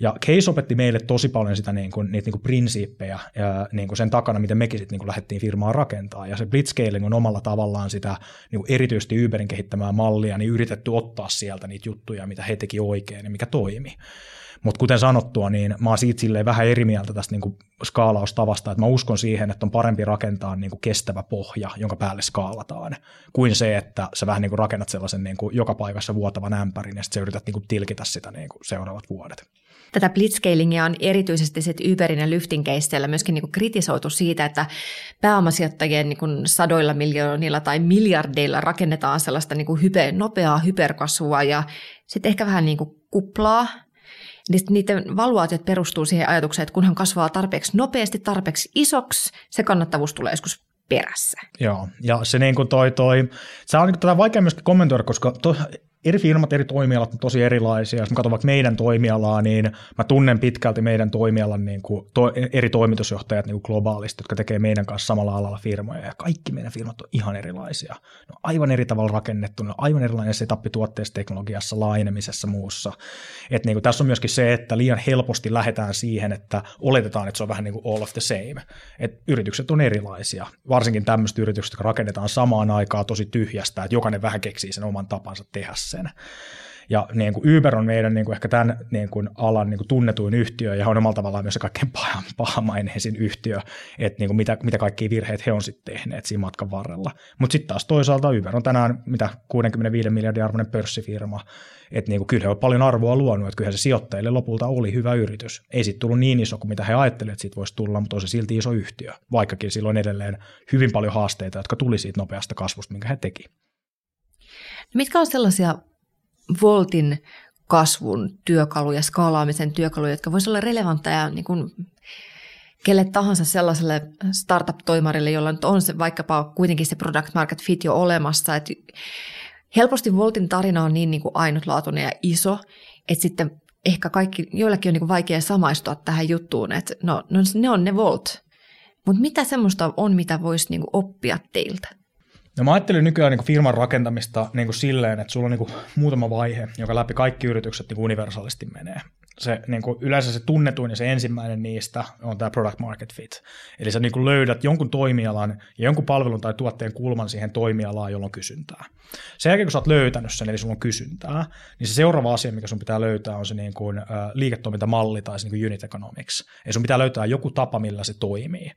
Ja Case opetti meille tosi paljon sitä niin kuin, niitä niin kuin prinsiippejä ja niin kuin sen takana, miten mekin sitten niin kuin lähdettiin firmaa rakentaa. Ja se blitzscaling on omalla tavallaan sitä niin kuin erityisesti Uberin kehittämää mallia, niin yritetty ottaa sieltä niitä juttuja, mitä he teki oikein ja mikä toimi. Mutta kuten sanottua, niin mä oon siitä vähän eri mieltä tästä niin kuin skaalaustavasta, että mä uskon siihen, että on parempi rakentaa niin kuin kestävä pohja, jonka päälle skaalataan, kuin se, että sä vähän niin kuin rakennat sellaisen niin kuin joka paikassa vuotavan ämpärin ja sitten sä yrität niin kuin tilkitä sitä niin kuin seuraavat vuodet. Tätä blitzscalingia on erityisesti sit Uberin ja Lyftin keisseillä myöskin niin kritisoitu siitä, että pääomasijoittajien niin sadoilla miljoonilla tai miljardeilla rakennetaan sellaista niin hyper, nopeaa hyperkasvua ja sitten ehkä vähän niin kuin kuplaa. Niiden valuaatiot perustuu siihen ajatukseen, että kunhan kasvaa tarpeeksi nopeasti, tarpeeksi isoksi, se kannattavuus tulee joskus perässä. Joo, ja se niin kuin toi, toi, se on niin tätä vaikea myöskin kommentoida, koska to, eri firmat, eri toimialat on tosi erilaisia. Jos mä katson vaikka meidän toimialaa, niin mä tunnen pitkälti meidän toimialan niin kuin to, eri toimitusjohtajat niin kuin globaalisti, jotka tekee meidän kanssa samalla alalla firmoja. Ja kaikki meidän firmat on ihan erilaisia. Ne on aivan eri tavalla rakennettu, ne on aivan erilainen setup tuotteessa, teknologiassa, laajenemisessa, muussa. Et niin kuin tässä on myöskin se, että liian helposti lähdetään siihen, että oletetaan, että se on vähän niin kuin all of the same. Et yritykset on erilaisia, varsinkin tämmöiset yritykset, jotka rakennetaan samaan aikaan tosi tyhjästä, että jokainen vähän keksii sen oman tapansa tehdä sen. Ja niin kuin Uber on meidän niin kuin ehkä tämän niin kuin alan niin kuin tunnetuin yhtiö ja on omalla tavallaan myös se kaikkein pahamaineisin yhtiö, että niin kuin mitä, mitä kaikkia virheitä he on sitten tehneet siinä matkan varrella. Mutta sitten taas toisaalta Uber on tänään mitä 65 miljardin arvoinen pörssifirma, että niin kuin kyllä he on paljon arvoa luonut, että kyllä se sijoittajille lopulta oli hyvä yritys. Ei sitten tullut niin iso kuin mitä he ajattelivat, että siitä voisi tulla, mutta on se silti iso yhtiö, vaikkakin silloin edelleen hyvin paljon haasteita, jotka tuli siitä nopeasta kasvusta, minkä he teki. Mitkä on sellaisia Voltin kasvun työkaluja, skaalaamisen työkaluja, jotka voisivat olla relevantteja niin kuin kelle tahansa sellaiselle startup-toimarille, jolla nyt on se vaikkapa kuitenkin se product market fit jo olemassa. Että helposti Voltin tarina on niin, niin kuin ainutlaatuinen ja iso, että sitten ehkä kaikki, joillekin on niin kuin vaikea samaistua tähän juttuun, että no, no ne on ne Volt. Mutta mitä semmoista on, mitä voisi niin kuin oppia teiltä? No mä ajattelin nykyään niin firman rakentamista niin kuin silleen, että sulla on niin kuin muutama vaihe, joka läpi kaikki yritykset niin universaalisti menee se niin kuin yleensä se tunnetuin ja se ensimmäinen niistä on tämä product market fit. Eli sä niin kuin löydät jonkun toimialan ja jonkun palvelun tai tuotteen kulman siihen toimialaan, jolla on kysyntää. Sen jälkeen, kun sä oot löytänyt sen, eli sulla on kysyntää, niin se seuraava asia, mikä sun pitää löytää, on se niin kuin, äh, liiketoimintamalli tai se niin kuin unit economics. Eli sun pitää löytää joku tapa, millä se toimii.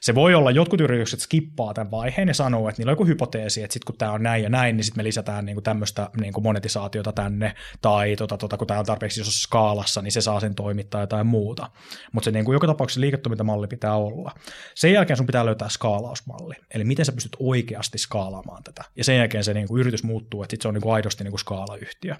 Se voi olla, jotkut yritykset skippaa tämän vaiheen ja sanoo, että niillä on joku hypoteesi, että sitten kun tämä on näin ja näin, niin sitten me lisätään niin kuin tämmöistä niin kuin monetisaatiota tänne, tai tota, tota, kun tämä on tarpeeksi isossa skaalassa, niin se saa sen toimittaa jotain muuta. Mutta se niin kuin joka tapauksessa liiketoimintamalli pitää olla. Sen jälkeen sun pitää löytää skaalausmalli, eli miten sä pystyt oikeasti skaalaamaan tätä. Ja sen jälkeen se niin kuin yritys muuttuu, että sit se on niin kuin aidosti niin kuin skaalayhtiö.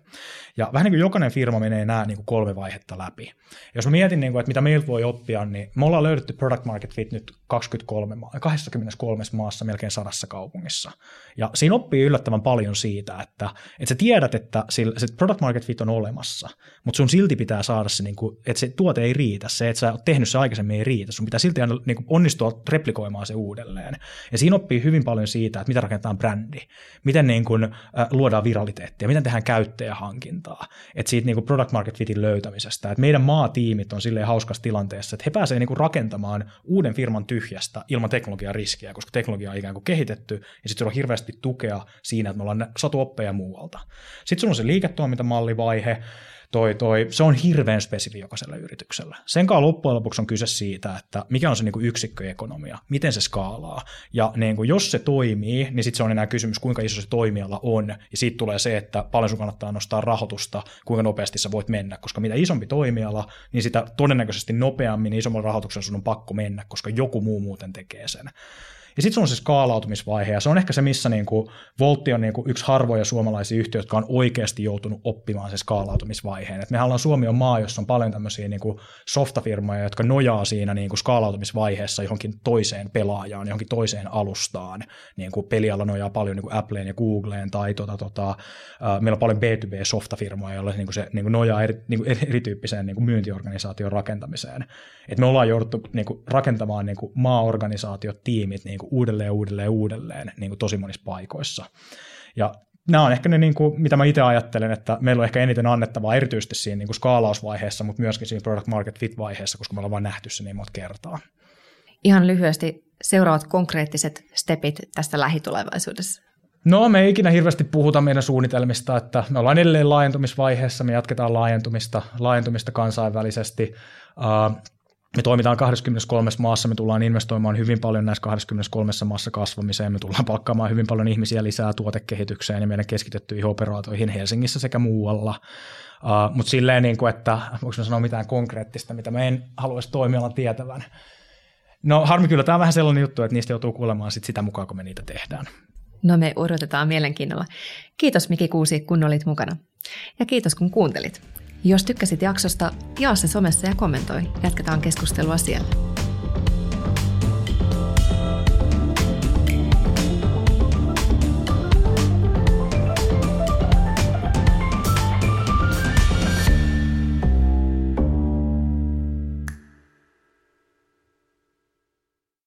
Ja vähän niin kuin jokainen firma menee nämä niin kuin kolme vaihetta läpi. Jos mä mietin, niin kuin, että mitä meiltä voi oppia, niin me ollaan löydetty product market fit nyt 23 maa, 23 maassa melkein sadassa kaupungissa. Ja siinä oppii yllättävän paljon siitä, että, että sä tiedät, että se product market fit on olemassa, mutta sun silti pitää saada se, niin kuin, että se tuote ei riitä, se, että sä oot tehnyt se aikaisemmin ei riitä, sun pitää silti aina niin kuin onnistua replikoimaan se uudelleen. Ja siinä oppii hyvin paljon siitä, että miten rakennetaan brändi, miten niin kuin, äh, luodaan viraliteettia, miten tehdään käyttäjähankintaa, että siitä niin kuin product market fitin löytämisestä, että meidän maatiimit on silleen hauskassa tilanteessa, että he pääsevät niin kuin rakentamaan uuden firman tyhjästä ilman teknologian riskiä, koska teknologia on ikään kuin kehitetty, ja sitten on hirveästi tukea siinä, että me ollaan saatu oppeja muualta. Sitten sulla on se liiketoimintamallivaihe, toi, toi, se on hirveän spesifi jokaisella yrityksellä. Sen kanssa loppujen lopuksi on kyse siitä, että mikä on se niin kuin yksikköekonomia, miten se skaalaa. Ja niin kuin, jos se toimii, niin sitten se on enää kysymys, kuinka iso se toimiala on. Ja siitä tulee se, että paljon sun kannattaa nostaa rahoitusta, kuinka nopeasti sä voit mennä. Koska mitä isompi toimiala, niin sitä todennäköisesti nopeammin isommalla rahoituksella sun on pakko mennä, koska joku muu muuten tekee sen. Ja sitten on se skaalautumisvaihe, ja se on ehkä se, missä niin kuin Voltti on niin kuin yksi harvoja suomalaisia yhtiöitä, jotka on oikeasti joutunut oppimaan se skaalautumisvaiheen. Et mehän ollaan Suomi on maa, jossa on paljon tämmöisiä niin kuin softafirmoja, jotka nojaa siinä niin kuin skaalautumisvaiheessa johonkin toiseen pelaajaan, johonkin toiseen alustaan. Niin kuin peliala nojaa paljon niin kuin Appleen ja Googleen, tai tota, tota, äh, meillä on paljon B2B-softafirmoja, joilla niin kuin se niin kuin nojaa eri, niin kuin erityyppiseen niin kuin myyntiorganisaation rakentamiseen. Et me ollaan jouduttu niin kuin rakentamaan niin kuin maaorganisaatiot, tiimit niin kuin kuin uudelleen, uudelleen, uudelleen niin kuin tosi monissa paikoissa. Ja nämä on ehkä ne, niin kuin, mitä mä itse ajattelen, että meillä on ehkä eniten annettavaa erityisesti siinä niin kuin skaalausvaiheessa, mutta myöskin siinä product market fit-vaiheessa, koska me ollaan vain nähty se niin monta kertaa. Ihan lyhyesti seuraavat konkreettiset stepit tästä lähitulevaisuudessa. No me ei ikinä hirveästi puhuta meidän suunnitelmista, että me ollaan edelleen laajentumisvaiheessa, me jatketaan laajentumista, laajentumista kansainvälisesti. Uh, me toimitaan 23 maassa, me tullaan investoimaan hyvin paljon näissä 23 maassa kasvamiseen, me tullaan palkkaamaan hyvin paljon ihmisiä lisää tuotekehitykseen ja meidän keskitettyihin operaatioihin Helsingissä sekä muualla. Uh, Mutta silleen, niin kuin, että voiko sanoa mitään konkreettista, mitä me en haluaisi toimialan tietävän. No harmi kyllä, tämä on vähän sellainen juttu, että niistä joutuu kuulemaan sit sitä mukaan, kun me niitä tehdään. No me odotetaan mielenkiinnolla. Kiitos Miki Kuusi, kun olit mukana. Ja kiitos kun kuuntelit. Jos tykkäsit jaksosta, jaa se somessa ja kommentoi. Jatketaan keskustelua siellä.